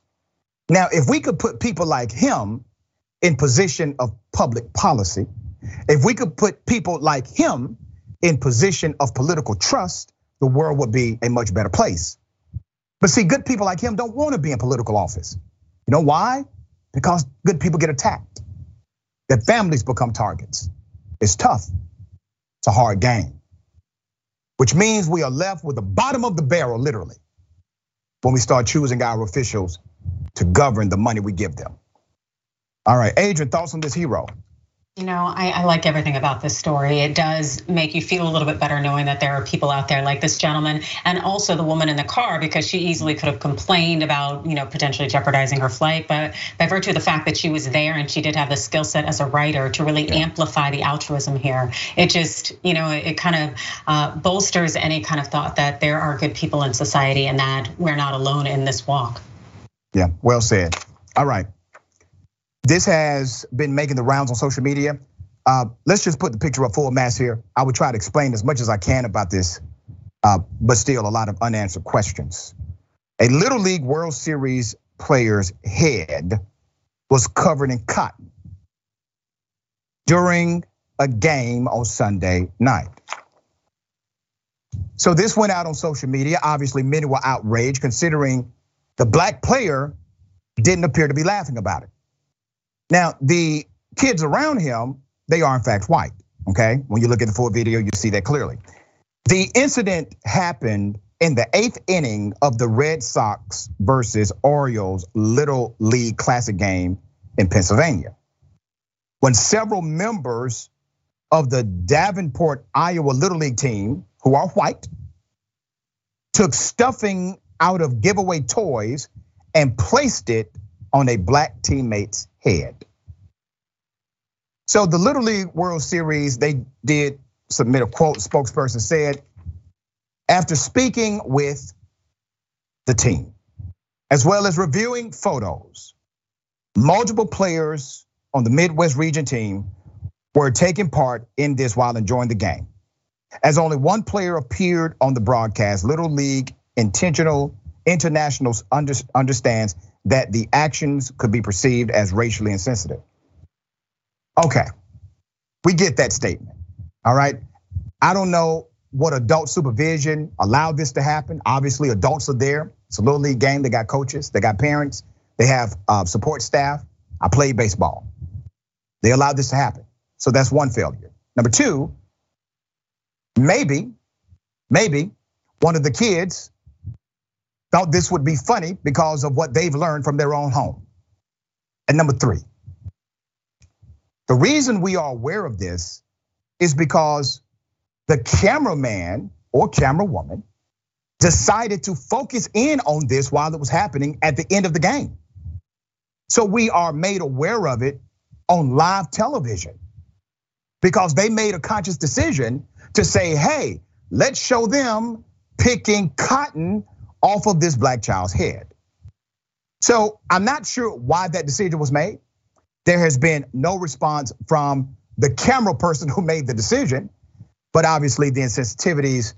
Now, if we could put people like him in position of public policy, if we could put people like him in position of political trust, the world would be a much better place. But see, good people like him don't want to be in political office. You know why? Because good people get attacked. Their families become targets. It's tough. It's a hard game. Which means we are left with the bottom of the barrel, literally, when we start choosing our officials to govern the money we give them. All right, Adrienne, thoughts on this hero? You know, I, I, like everything about this story. It does make you feel a little bit better knowing that there are people out there like this gentleman and also the woman in the car because she easily could have complained about, you know, potentially jeopardizing her flight. But by virtue of the fact that she was there and she did have the skill set as a writer to really yeah. amplify the altruism here, it just, you know, it kind of uh, bolsters any kind of thought that there are good people in society and that we're not alone in this walk. Yeah, well said. All right. This has been making the rounds on social media. Uh, let's just put the picture up full mass here. I would try to explain as much as I can about this, uh, but still a lot of unanswered questions. A Little League World Series player's head was covered in cotton during a game on Sunday night. So this went out on social media. Obviously, many were outraged considering the black player didn't appear to be laughing about it. Now, the kids around him, they are in fact white, okay? When you look at the full video, you see that clearly. The incident happened in the eighth inning of the Red Sox versus Orioles Little League Classic game in Pennsylvania. When several members of the Davenport, Iowa Little League team, who are white, took stuffing out of giveaway toys and placed it on a black teammate's head. So the Little League World Series, they did submit a quote. Spokesperson said, after speaking with the team, as well as reviewing photos, multiple players on the Midwest region team were taking part in this while enjoying the game. As only one player appeared on the broadcast, Little League intentional internationals understands that the actions could be perceived as racially insensitive. Okay, we get that statement. All right. I don't know what adult supervision allowed this to happen. Obviously, adults are there. It's a little league game. They got coaches, they got parents, they have uh, support staff. I played baseball. They allowed this to happen. So that's one failure. Number two, Maybe, maybe one of the kids thought this would be funny because of what they've learned from their own home. And number three, the reason we are aware of this is because the cameraman or camera woman decided to focus in on this while it was happening at the end of the game. So we are made aware of it on live television because they made a conscious decision to say, hey, let's show them picking cotton off of this black child's head. So I'm not sure why that decision was made. There has been no response from the camera person who made the decision, but obviously the insensitivities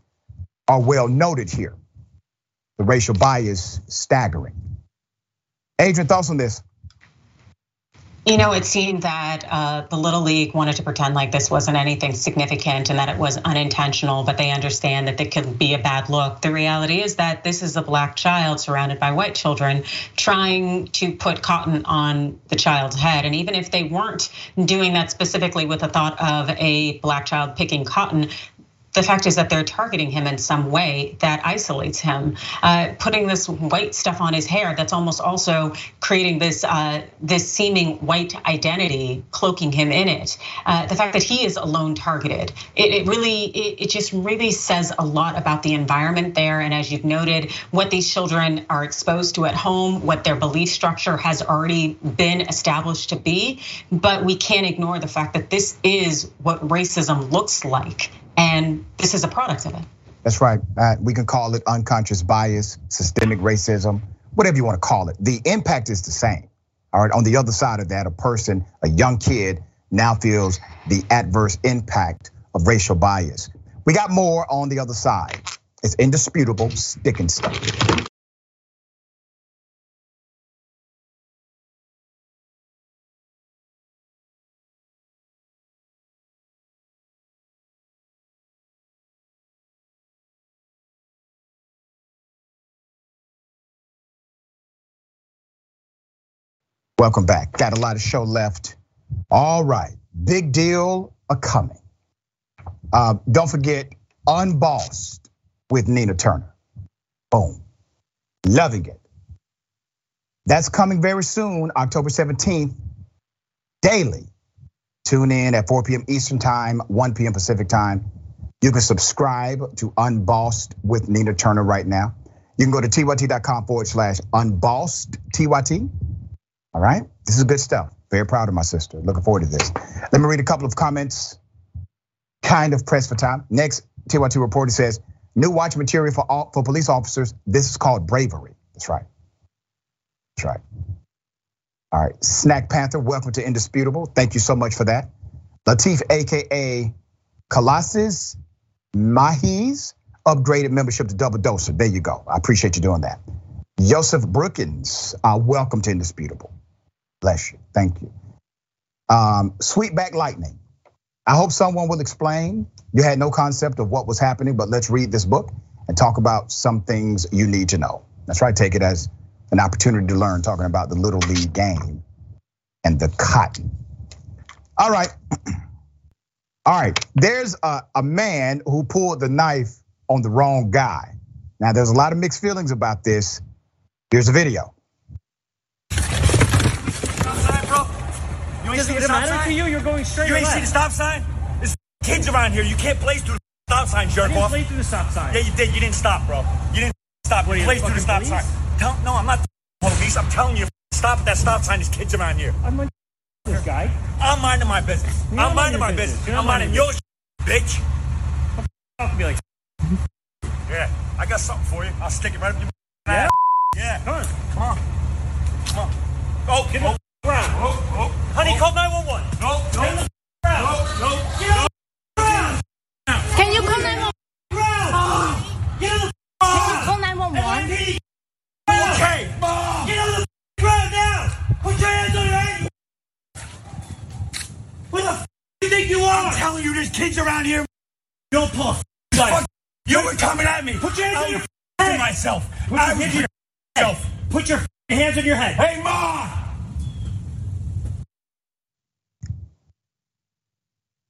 are well noted here. The racial bias staggering. Adrienne, thoughts on this? You know, it seemed that uh, the Little League wanted to pretend like this wasn't anything significant and that it was unintentional, but they understand that it could be a bad look. The reality is that this is a black child surrounded by white children trying to put cotton on the child's head. And even if they weren't doing that specifically with the thought of a black child picking cotton, the fact is that they're targeting him in some way that isolates him, uh, putting this white stuff on his hair that's almost also creating this uh, this seeming white identity, cloaking him in it. Uh, the fact that he is alone targeted, it, it really, it, it just really says a lot about the environment there. And as you've noted, what these children are exposed to at home, what their belief structure has already been established to be. But we can't ignore the fact that this is what racism looks like and this is a product of it. That's right. Uh, we can call it unconscious bias, systemic racism, whatever you want to call it. The impact is the same. All right. On the other side of that, a person, a young kid, now feels the adverse impact of racial bias. We got more on the other side. It's indisputable, stick and stuff. Welcome back. Got a lot of show left. All right, big deal a coming. Uh, don't forget, Unbossed with Nina Turner. Boom. Loving it. That's coming very soon, October 17th, daily. Tune in at 4 p.m. Eastern Time, 1 p.m. Pacific Time. You can subscribe to Unbossed with Nina Turner right now. You can go to tyt.com forward slash unbossed TYT. All right, this is good stuff. Very proud of my sister. Looking forward to this. Let me read a couple of comments. Kind of pressed for time. Next, TYT reporter says, new watch material for all, for police officers. This is called bravery. That's right. That's right. All right, Snack Panther, welcome to Indisputable. Thank you so much for that. Latif, AKA Colossus Mahi's upgraded membership to Double Doser. There you go. I appreciate you doing that. Joseph Brookins, uh, welcome to Indisputable. Bless you. Thank you. Um, Sweetback Lightning. I hope someone will explain. You had no concept of what was happening, but let's read this book and talk about some things you need to know. That's right. Take it as an opportunity to learn, talking about the little league game and the cotton. All right. All right. There's a, a man who pulled the knife on the wrong guy. Now, there's a lot of mixed feelings about this. Here's a video. Does it matter sign? to you? You're going straight. You ain't see the stop sign? There's kids around here. You can't blaze through the stop sign, jerk I off. Blaze through the stop sign. Yeah, you did. You didn't stop, bro. You didn't stop. What, you blaze through the stop police? sign. Tell, no, I'm not police. I'm telling you, stop at that stop sign. There's kids around here. I'm minding this guy. I'm minding my business. You're I'm minding my business. business. I'm minding your bitch. I'll be like. Yeah, I got something for you. I'll stick it right up your. Yeah. Yeah. Come on. Come on. Come on. Oh, get oh. Ground. Oh, oh, Honey, oh. call 911. No, no, no, no, no. Get on the f ground. Can you call 911? Get on the Can you call 911? Okay. Get on the ground now. Put your hands on your head. Where the f do you think you are? I'm telling you, there's kids around here. Don't pull a You were coming at me. Put your hands I on your head. myself. Put I your hands on yourself. Put your hands on your head. Hey, Ma!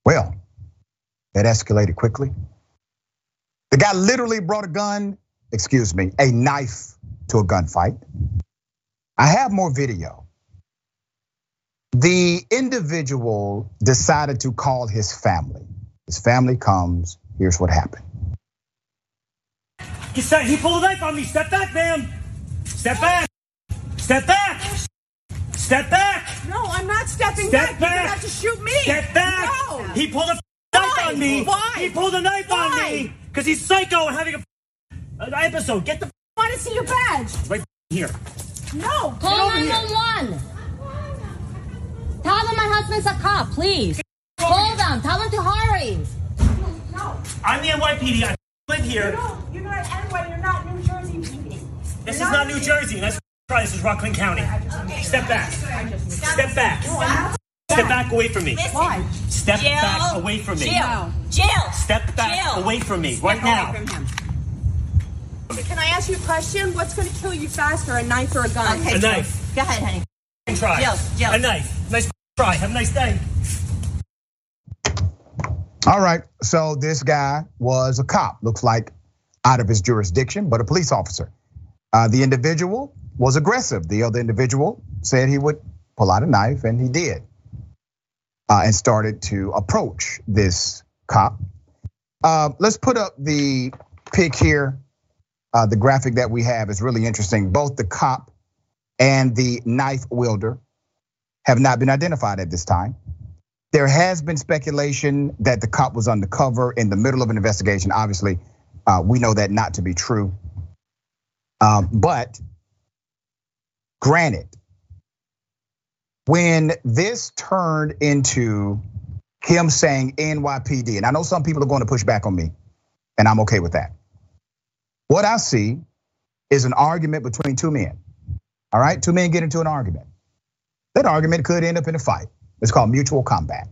Well, that escalated quickly. The guy literally brought a gun, excuse me, a knife to a gunfight. I have more video. The individual decided to call his family. His family comes. Here's what happened. He said he pulled a knife on me. Step back, man. Step back. Step back. Step back. No, I'm not stepping Step back. You're gonna have to shoot me. Step back. No. He pulled a knife on me. Why? He pulled a knife on me because he's psycho and having a an uh, episode. Get the I want to see your badge. right here. No. Call 911. Tell them my husband's a cop, please. Call them. Tell them to hurry. No. I'm the NYPD. I live here. No, you're not anyway. You're not New Jersey PD. This is You're not New Jersey. Let's try. This is Rockland County. Step back. Step back. Step back away from me. Why? Step back away from me. Jill. Step back Jill. away from me right now. Can I ask you a question? What's going to kill you faster, a knife or a gun? A knife. Go ahead, honey. Try. Jill, Jill. A knife. Nice try. Have a nice day. All right, so this guy was a cop, looks like out of his jurisdiction, but a police officer. Uh, the individual was aggressive. The other individual said he would pull out a knife, and he did, uh, and started to approach this cop. Uh, let's put up the pic here. Uh, the graphic that we have is really interesting. Both the cop and the knife wielder have not been identified at this time. There has been speculation that the cop was undercover in the middle of an investigation. Obviously, uh, we know that not to be true. Um, but granted, when this turned into him saying NYPD, and I know some people are going to push back on me, and I'm okay with that. What I see is an argument between two men. All right, two men get into an argument. That argument could end up in a fight. It's called mutual combat.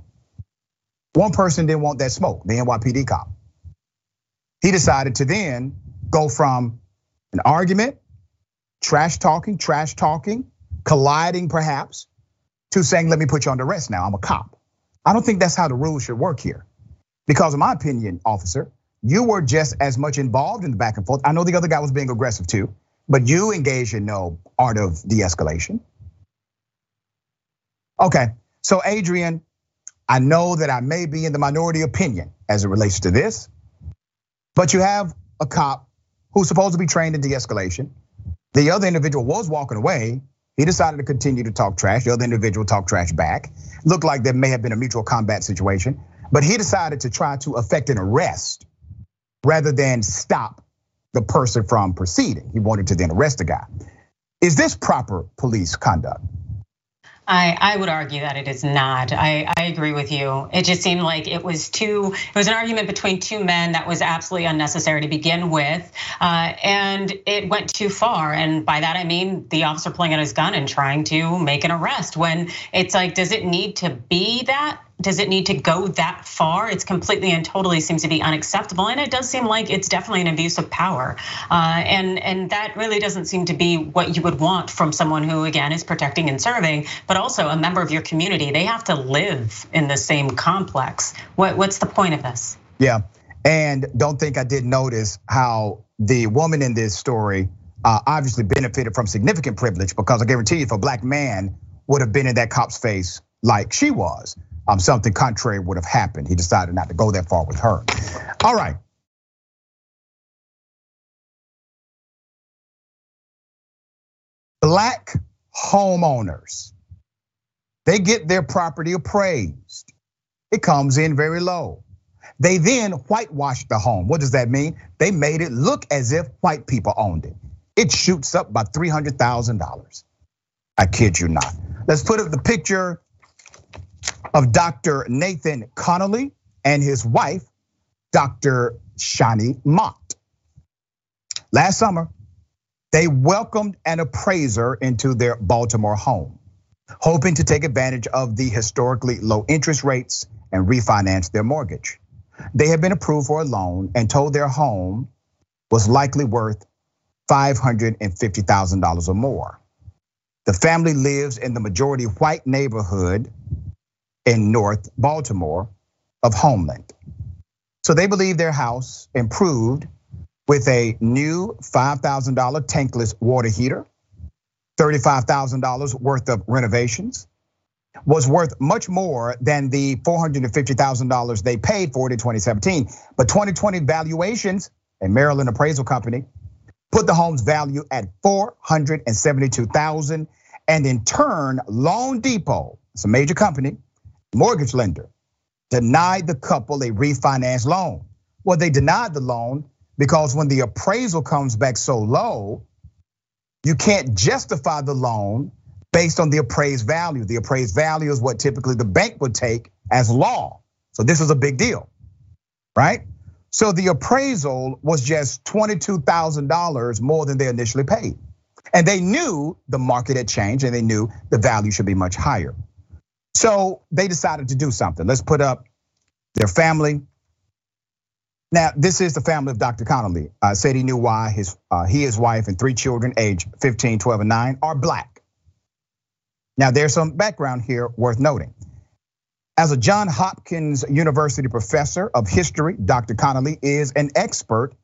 One person didn't want that smoke, the NYPD cop. He decided to then go from an argument, trash talking, trash talking, colliding perhaps, to saying, let me put you under arrest now, I'm a cop. I don't think that's how the rules should work here. Because in my opinion, officer, you were just as much involved in the back and forth. I know the other guy was being aggressive too, but you engaged in no art of de-escalation. Okay, so Adrienne, I know that I may be in the minority opinion as it relates to this, but you have a cop who's supposed to be trained in de-escalation. The other individual was walking away. He decided to continue to talk trash. The other individual talked trash back. Looked like there may have been a mutual combat situation, but he decided to try to effect an arrest rather than stop the person from proceeding. He wanted to then arrest the guy. Is this proper police conduct? I, I would argue that it is not. I, I agree with you. It just seemed like it was too, it was an argument between two men that was absolutely unnecessary to begin with. Uh, and it went too far. And by that, I mean the officer pulling out his gun and trying to make an arrest when it's like, does it need to be that? Does it need to go that far? It's completely and totally seems to be unacceptable, and it does seem like it's definitely an abuse of power, uh, and and that really doesn't seem to be what you would want from someone who, again, is protecting and serving, but also a member of your community. They have to live in the same complex. What, what's the point of this? Yeah, and don't think I didn't notice how the woman in this story uh, obviously benefited from significant privilege because I guarantee you, if a black man would have been in that cop's face like she was, um, something contrary would have happened. He decided not to go that far with her. All right. Black homeowners, they get their property appraised. It comes in very low. They then whitewash the home. What does that mean? They made it look as if white people owned it. It shoots up by $300,000. I kid you not. Let's put up the picture of Dr. Nathan Connolly and his wife, Dr. Shani Mott. Last summer, they welcomed an appraiser into their Baltimore home, hoping to take advantage of the historically low interest rates and refinance their mortgage. They had been approved for a loan and told their home was likely worth $550,000 or more. The family lives in the majority white neighborhood in North Baltimore of Homeland. So they believe their house improved with a new $5,000 tankless water heater, $35,000 worth of renovations, was worth much more than the $450,000 they paid for it in 2017. But 2020 valuations, a Maryland appraisal company, put the home's value at 472,000 and in turn loanDepot, it's a major company, mortgage lender, denied the couple a refinance loan. Well, they denied the loan because when the appraisal comes back so low, you can't justify the loan based on the appraised value. The appraised value is what typically the bank would take as law. So this is a big deal, right? So the appraisal was just $22,000 more than they initially paid. And they knew the market had changed and they knew the value should be much higher. So they decided to do something. Let's put up their family. Now, this is the family of Dr. Connolly. Uh, said he knew why his uh, he, his wife, and three children, age 15, 12, and 9, are black. Now, there's some background here worth noting. As a John Hopkins University professor of history, Dr. Connolly is an expert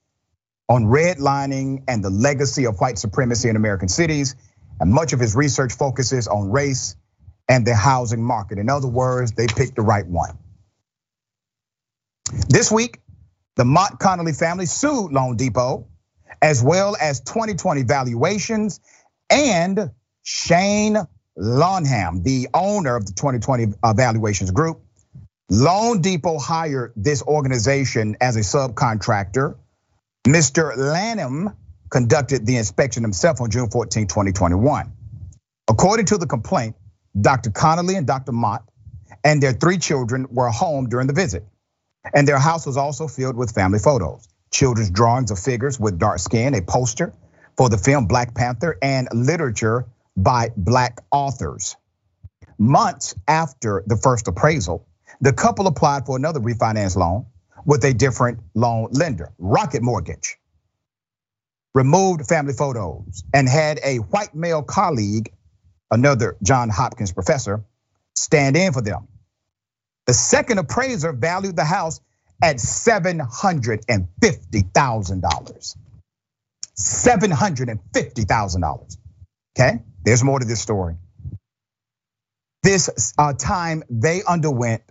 on redlining and the legacy of white supremacy in American cities. And much of his research focuses on race and the housing market. In other words, they picked the right one. This week, the Mott Connolly family sued loanDepot, as well as 2020 valuations and Shane Lanham, the owner of the 2020 uh, valuations group. loanDepot hired this organization as a subcontractor. Mr. Lanham conducted the inspection himself on June 14, 2021. According to the complaint, Dr. Connolly and Dr. Mott and their three children were home during the visit. And their house was also filled with family photos, children's drawings of figures with dark skin, a poster for the film Black Panther, and literature by black authors. Months after the first appraisal, the couple applied for another refinance loan with a different loan lender, Rocket Mortgage. Removed family photos and had a white male colleague another John Hopkins professor, stand in for them. The second appraiser valued the house at $750,000. $750,000. Okay, there's more to this story. This uh, time they underwent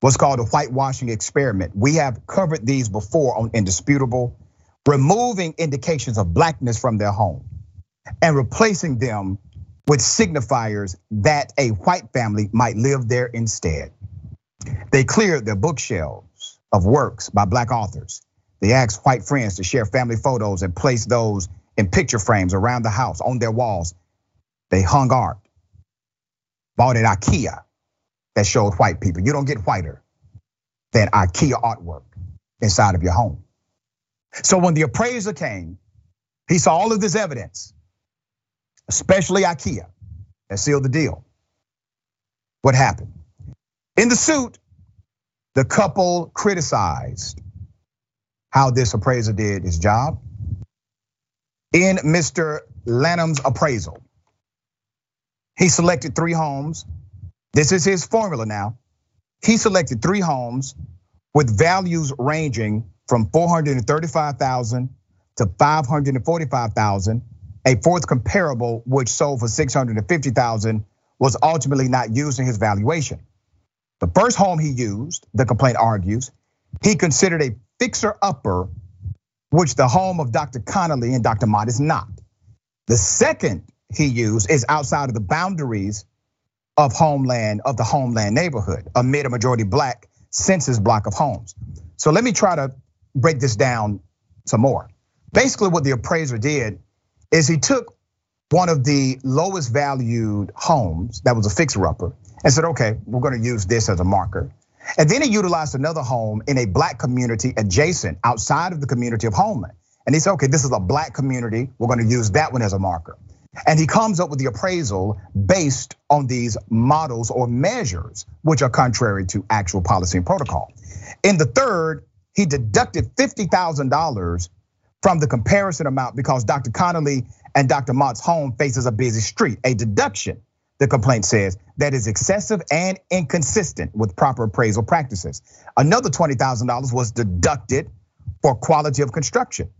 what's called a whitewashing experiment. We have covered these before on Indisputable, removing indications of blackness from their home and replacing them with signifiers that a white family might live there instead. They cleared their bookshelves of works by black authors. They asked white friends to share family photos and place those in picture frames around the house on their walls. They hung art, bought at IKEA that showed white people. You don't get whiter than IKEA artwork inside of your home. So when the appraiser came, he saw all of this evidence especially IKEA, that sealed the deal. What happened? In the suit, the couple criticized how this appraiser did his job. In Mr. Lanham's appraisal, he selected three homes. This is his formula now. He selected three homes with values ranging from 435,000 to 545,000 a fourth comparable, which sold for 650,000, was ultimately not used in his valuation. The first home he used, the complaint argues, he considered a fixer upper, which the home of Dr. Connolly and Dr. Mott is not. The second he used is outside of the boundaries of homeland, of the homeland neighborhood, amid a majority black census block of homes. So let me try to break this down some more. Basically, what the appraiser did is he took one of the lowest valued homes that was a fixer upper and said, okay, we're gonna use this as a marker. And then he utilized another home in a black community adjacent outside of the community of Homeland. And he said, okay, this is a black community. We're gonna use that one as a marker. And he comes up with the appraisal based on these models or measures, which are contrary to actual policy and protocol. In the third, he deducted $50,000 from the comparison amount because Dr. Connolly and Dr. Mott's home faces a busy street, a deduction the complaint says, that is excessive and inconsistent with proper appraisal practices. Another $20,000 was deducted for quality of construction.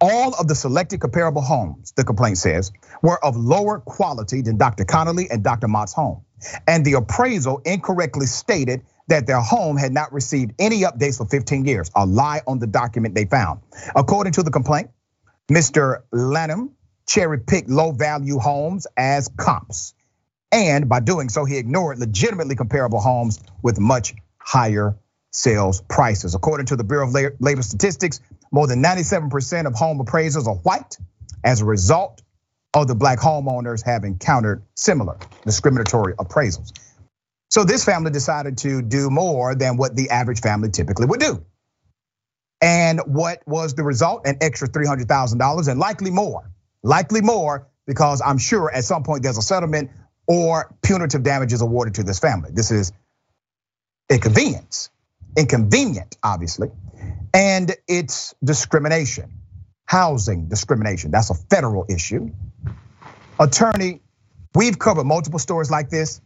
All of the selected comparable homes, the complaint says, were of lower quality than Dr. Connolly and Dr. Mott's home. And the appraisal incorrectly stated that their home had not received any updates for 15 years, a lie on the document they found. According to the complaint, Mr. Lanham cherry picked low value homes as comps. And by doing so, he ignored legitimately comparable homes with much higher sales prices. According to the Bureau of Labor Statistics, more than 97% of home appraisals are white. As a result of the black homeowners have encountered similar discriminatory appraisals. So this family decided to do more than what the average family typically would do. And what was the result? An extra $300,000 and likely more, likely more, because I'm sure at some point there's a settlement or punitive damages awarded to this family. This is inconvenience, inconvenient, obviously, and it's discrimination, housing discrimination. That's a federal issue. Attorney, we've covered multiple stories like this.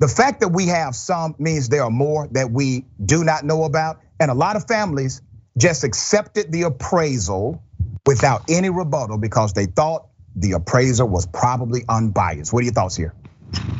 The fact that we have some means there are more that we do not know about. And a lot of families just accepted the appraisal without any rebuttal because they thought the appraiser was probably unbiased. What are your thoughts here?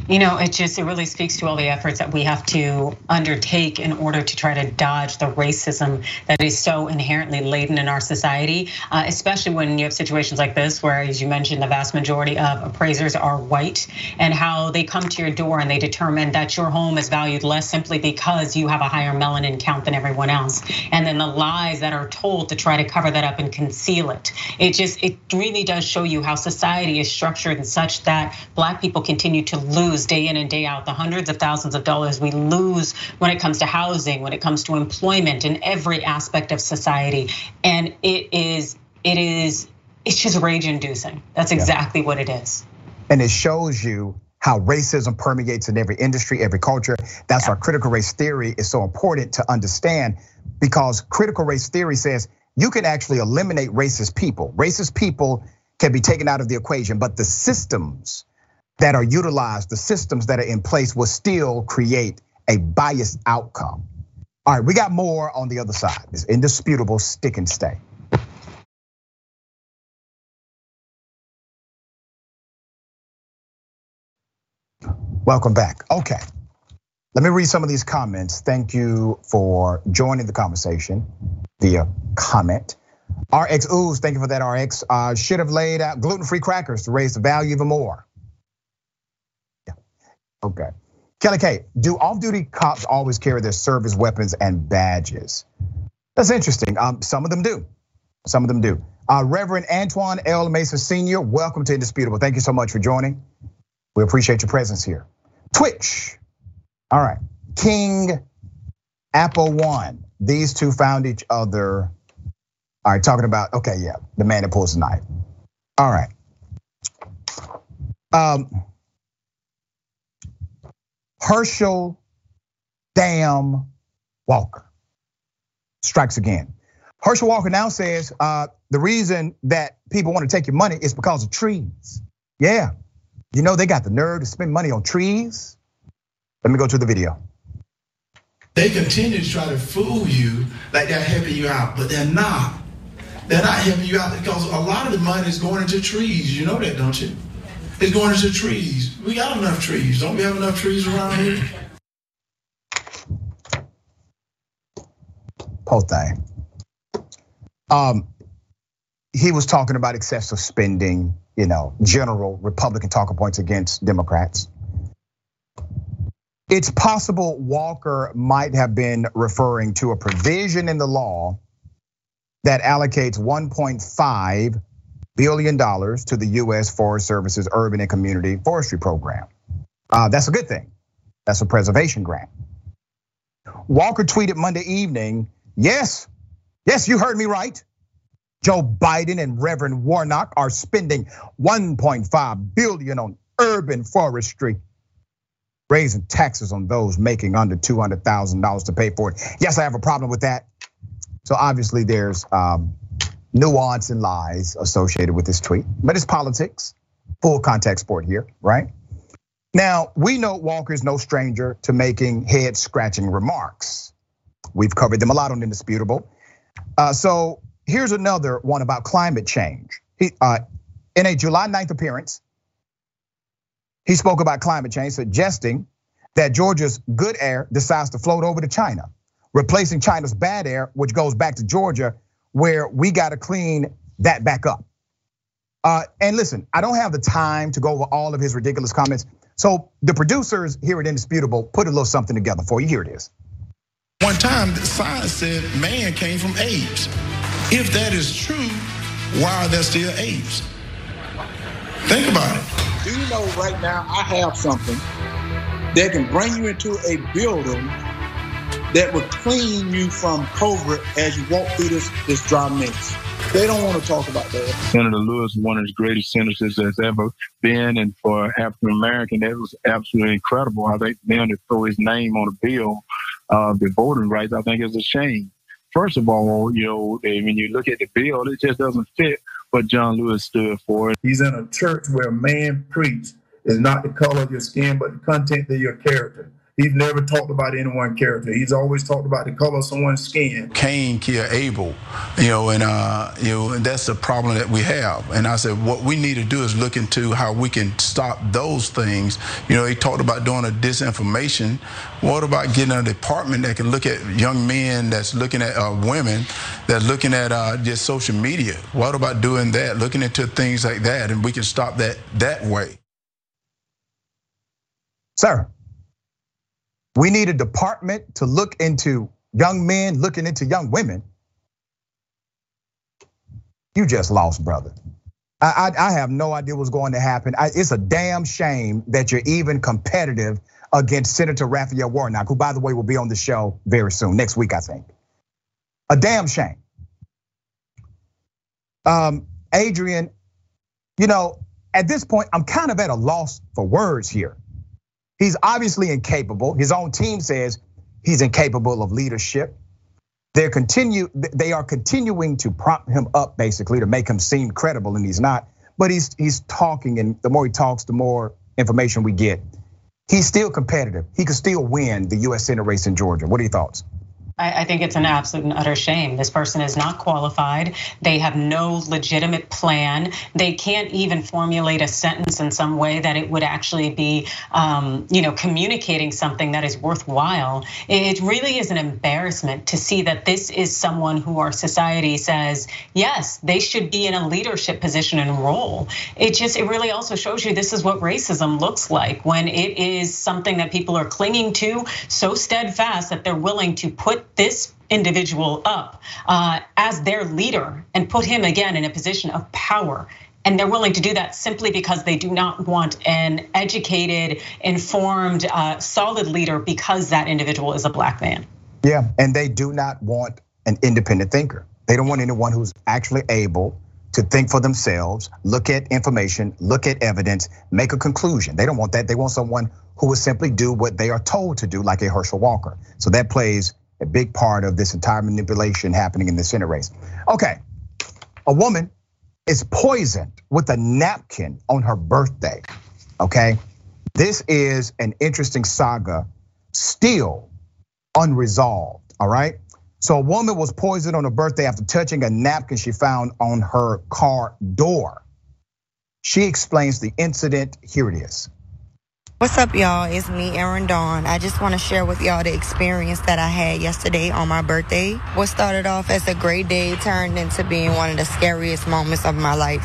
You know, it just, it really speaks to all the efforts that we have to undertake in order to try to dodge the racism that is so inherently laden in our society, uh, especially when you have situations like this, where, as you mentioned, the vast majority of appraisers are white, and how they come to your door and they determine that your home is valued less simply because you have a higher melanin count than everyone else. And then the lies that are told to try to cover that up and conceal it. It just, it really does show you how society is structured and such that Black people continue to lose day in and day out, the hundreds of thousands of dollars we lose when it comes to housing, when it comes to employment, in every aspect of society. And it is, it is, it's just rage inducing. That's exactly yeah. what it is. And it shows you how racism permeates in every industry, every culture. That's yeah. why critical race theory is so important to understand because critical race theory says you can actually eliminate racist people. Racist people can be taken out of the equation, but the systems that are utilized, the systems that are in place will still create a biased outcome. All right, we got more on the other side. It's indisputable stick and stay. Welcome back. Okay. Let me read some of these comments. Thank you for joining the conversation via comment. RX Ooze, thank you for that, RX. Uh, should have laid out gluten free crackers to raise the value even more. Okay. Kelly K, do off-duty cops always carry their service weapons and badges? That's interesting. Um, some of them do. Some of them do. Uh, Reverend Antoine L. Mason Sr., welcome to Indisputable. Thank you so much for joining. We appreciate your presence here. Twitch. All right. King Apple One. These two found each other. All right, talking about, okay, yeah, the man that pulls the knife. All right. Um, Herschel Damn Walker strikes again. Herschel Walker now says uh, the reason that people want to take your money is because of trees. Yeah, you know they got the nerve to spend money on trees. Let me go to the video. They continue to try to fool you like they're helping you out, but they're not. They're not helping you out because a lot of the money is going into trees. You know that, don't you? It's going into trees. We got enough trees. Don't we have enough trees around here? Thing. Um, he was talking about excessive spending, you know, general Republican talking points against Democrats. It's possible Walker might have been referring to a provision in the law that allocates 1.5 billion dollars to the US Forest Service's Urban and Community Forestry Program. Uh, that's a good thing. That's a preservation grant. Walker tweeted Monday evening, yes, yes, you heard me right. Joe Biden and Reverend Warnock are spending 1.5 billion on urban forestry, raising taxes on those making under $200,000 to pay for it. Yes, I have a problem with that. So obviously there's um, nuance and lies associated with this tweet, but it's politics, full contact sport here, right? Now, we know Walker is no stranger to making head scratching remarks. We've covered them a lot on Indisputable. Uh, so here's another one about climate change. Uh, in a July 9th appearance, he spoke about climate change, suggesting that Georgia's good air decides to float over to China, replacing China's bad air, which goes back to Georgia, where we got to clean that back up. Uh, and listen, I don't have the time to go over all of his ridiculous comments. So the producers here at Indisputable put a little something together for you. Here it is. One time, science said man came from apes. If that is true, why are there still apes? Think about it. Do you know right now I have something that can bring you into a building that will clean you from COVID as you walk through this, this dry mess. They don't want to talk about that. Senator Lewis, one of the greatest senators that's ever been, and for African American, that was absolutely incredible. I think them to throw his name on a bill of the voting rights, I think is a shame. First of all, you know, eh, when you look at the bill, it just doesn't fit what John Lewis stood for. He's in a church where man preached is not the color of your skin, but the content of your character. He's never talked about any one character. He's always talked about the color of someone's skin. Cain killed Abel, you know, and uh, you know, and that's the problem that we have. And I said, what we need to do is look into how we can stop those things. You know, he talked about doing a disinformation. What about getting a department that can look at young men that's looking at uh, women that's looking at uh, just social media? What about doing that? Looking into things like that, and we can stop that that way. Sir, we need a department to look into young men looking into young women. You just lost, brother. I, I, I have no idea what's going to happen. I, it's a damn shame that you're even competitive against Senator Raphael Warnock, who, by the way, will be on the show very soon, next week, I think. A damn shame. Um, Adrienne, you know, at this point, I'm kind of at a loss for words here. He's obviously incapable. His own team says he's incapable of leadership. They're continue, they are continuing to prop him up basically to make him seem credible, and he's not. But he's he's talking, and the more he talks, the more information we get. He's still competitive. He could still win the U.S. Senate race in Georgia. What are your thoughts? I think it's an absolute and utter shame. This person is not qualified. They have no legitimate plan. They can't even formulate a sentence in some way that it would actually be, um, you know, communicating something that is worthwhile. It really is an embarrassment to see that this is someone who our society says, yes, they should be in a leadership position and role. It just, it really also shows you this is what racism looks like when it is something that people are clinging to so steadfast that they're willing to put this individual up uh, as their leader and put him again in a position of power. And they're willing to do that simply because they do not want an educated, informed, uh, solid leader because that individual is a black man. Yeah, and they do not want an independent thinker. They don't want anyone who's actually able to think for themselves, look at information, look at evidence, make a conclusion. They don't want that. They want someone who will simply do what they are told to do, like a Herschel Walker. So that plays a big part of this entire manipulation happening in the Senate race. Okay, a woman is poisoned with a napkin on her birthday. Okay, this is an interesting saga, still unresolved. All right. So a woman was poisoned on her birthday after touching a napkin she found on her car door. She explains the incident. Here it is. What's up, y'all? It's me, Erin Dawn. I just want to share with y'all the experience that I had yesterday on my birthday. What started off as a great day turned into being one of the scariest moments of my life.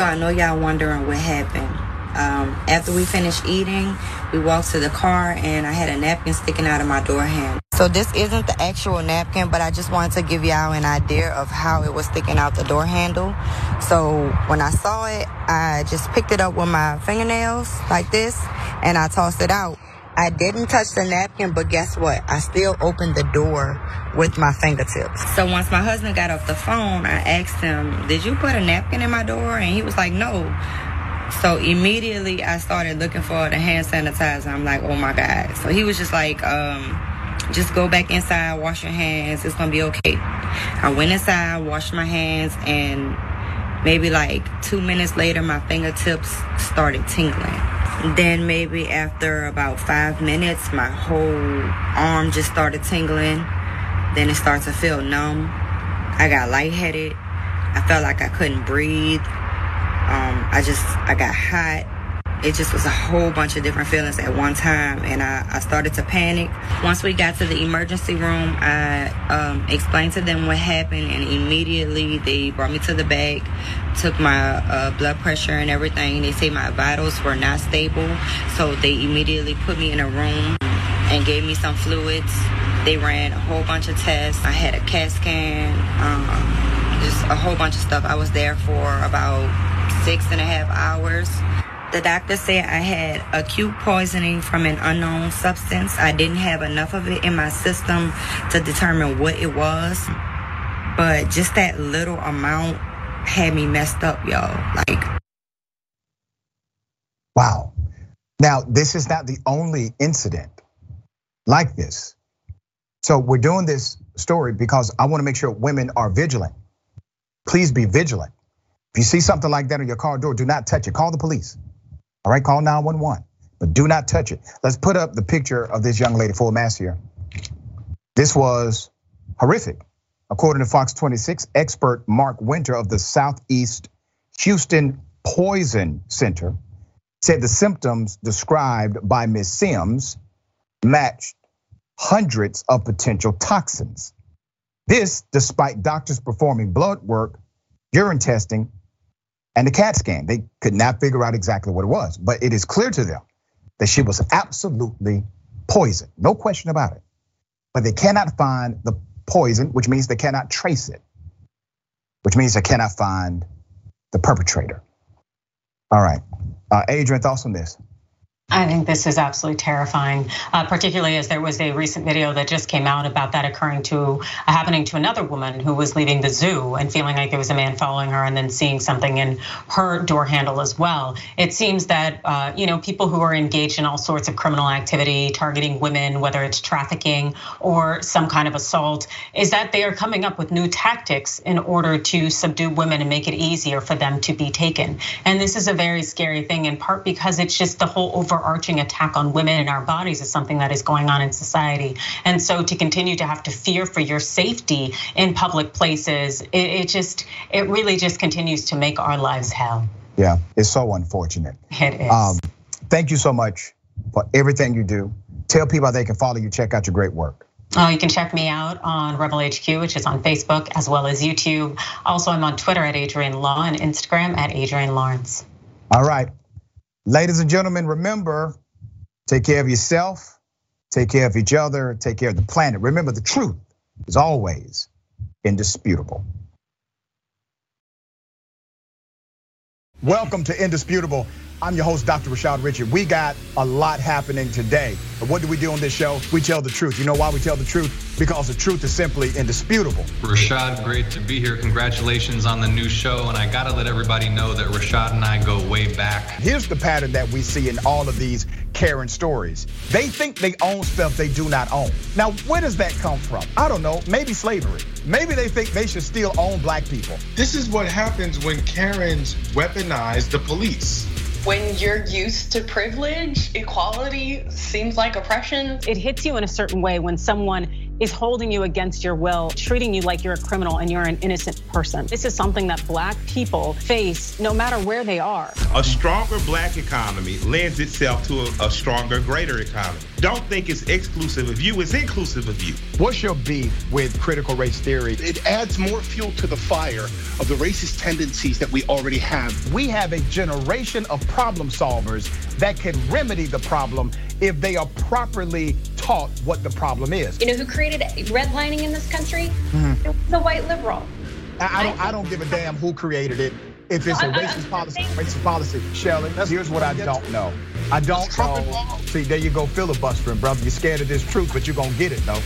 So I know y'all wondering what happened. Um, after we finished eating, we walked to the car and I had a napkin sticking out of my door handle. So this isn't the actual napkin, but I just wanted to give y'all an idea of how it was sticking out the door handle. So when I saw it, I just picked it up with my fingernails like this and I tossed it out. I didn't touch the napkin, but guess what? I still opened the door with my fingertips. So once my husband got off the phone, I asked him, Did you put a napkin in my door? And he was like, No. So immediately I started looking for the hand sanitizer. I'm like, oh my God. So he was just like, um, just go back inside, wash your hands. It's gonna be okay. I went inside, washed my hands, and maybe like two minutes later, my fingertips started tingling. Then maybe after about five minutes, my whole arm just started tingling. Then it started to feel numb. I got lightheaded. I felt like I couldn't breathe. Um, I just, I got hot. It just was a whole bunch of different feelings at one time, and I, I started to panic. Once we got to the emergency room, I um, explained to them what happened, and immediately they brought me to the back, took my uh, blood pressure and everything. They say my vitals were not stable, so they immediately put me in a room and gave me some fluids. They ran a whole bunch of tests. I had a CAT scan, um, just a whole bunch of stuff. I was there for about six and a half hours. The doctor said I had acute poisoning from an unknown substance. I didn't have enough of it in my system to determine what it was. But just that little amount had me messed up, y'all. Like, wow. Now, this is not the only incident like this. So, we're doing this story because I want to make sure women are vigilant. Please be vigilant. If you see something like that on your car door, do not touch it. Call the police. All right, call 911, but do not touch it. Let's put up the picture of this young lady, full mass here. This was horrific. According to Fox 26, expert Mark Winter of the Southeast Houston Poison Center said the symptoms described by Ms. Sims matched hundreds of potential toxins. This despite doctors performing blood work, urine testing, and the CAT scan. They could not figure out exactly what it was, but it is clear to them that she was absolutely poisoned, no question about it. But they cannot find the poison, which means they cannot trace it, which means they cannot find the perpetrator. All right, uh, Adrienne, thoughts on this? I think this is absolutely terrifying, uh, particularly as there was a recent video that just came out about that occurring to uh, happening to another woman who was leaving the zoo and feeling like there was a man following her and then seeing something in her door handle as well. It seems that uh, you know people who are engaged in all sorts of criminal activity, targeting women, whether it's trafficking or some kind of assault, is that they are coming up with new tactics in order to subdue women and make it easier for them to be taken. And this is a very scary thing, in part because it's just the whole over overarching attack on women and our bodies is something that is going on in society. And so to continue to have to fear for your safety in public places, it, just, it really just continues to make our lives hell. Yeah, it's so unfortunate. It is. Um, thank you so much for everything you do. Tell people how they can follow you, check out your great work. Uh, you can check me out on Rebel HQ, which is on Facebook as well as YouTube. Also, I'm on Twitter at Adrienne Law and Instagram at Adrienne Lawrence. All right. Ladies and gentlemen, remember, take care of yourself, take care of each other, take care of the planet. Remember, the truth is always indisputable. Welcome to Indisputable. I'm your host, Dr. Rashad Richey. We got a lot happening today. But what do we do on this show? We tell the truth. You know why we tell the truth? Because the truth is simply indisputable. Rashad, great to be here. Congratulations on the new show. And I got to let everybody know that Rashad and I go way back. Here's the pattern that we see in all of these Karen stories. They think they own stuff they do not own. Now, where does that come from? I don't know. Maybe slavery. Maybe they think they should still own black people. This is what happens when Karens weaponize the police when you're used to privilege, equality seems like oppression. It hits you in a certain way when someone is holding you against your will, treating you like you're a criminal and you're an innocent person. This is something that black people face no matter where they are. A stronger black economy lends itself to a, a stronger, greater economy. Don't think it's exclusive of you, it's inclusive of you. What's your beef with critical race theory? It adds more fuel to the fire of the racist tendencies that we already have. We have a generation of problem solvers that can remedy the problem if they are properly taught what the problem is. You know who created redlining in this country? Mm-hmm. The white liberal. I, I don't. I don't give a damn who created it. If it's a racist policy, racist policy, Shelley. Here's what I don't know. I don't know. See, there you go, filibustering, brother. You're scared of this truth, but you're gonna get it though.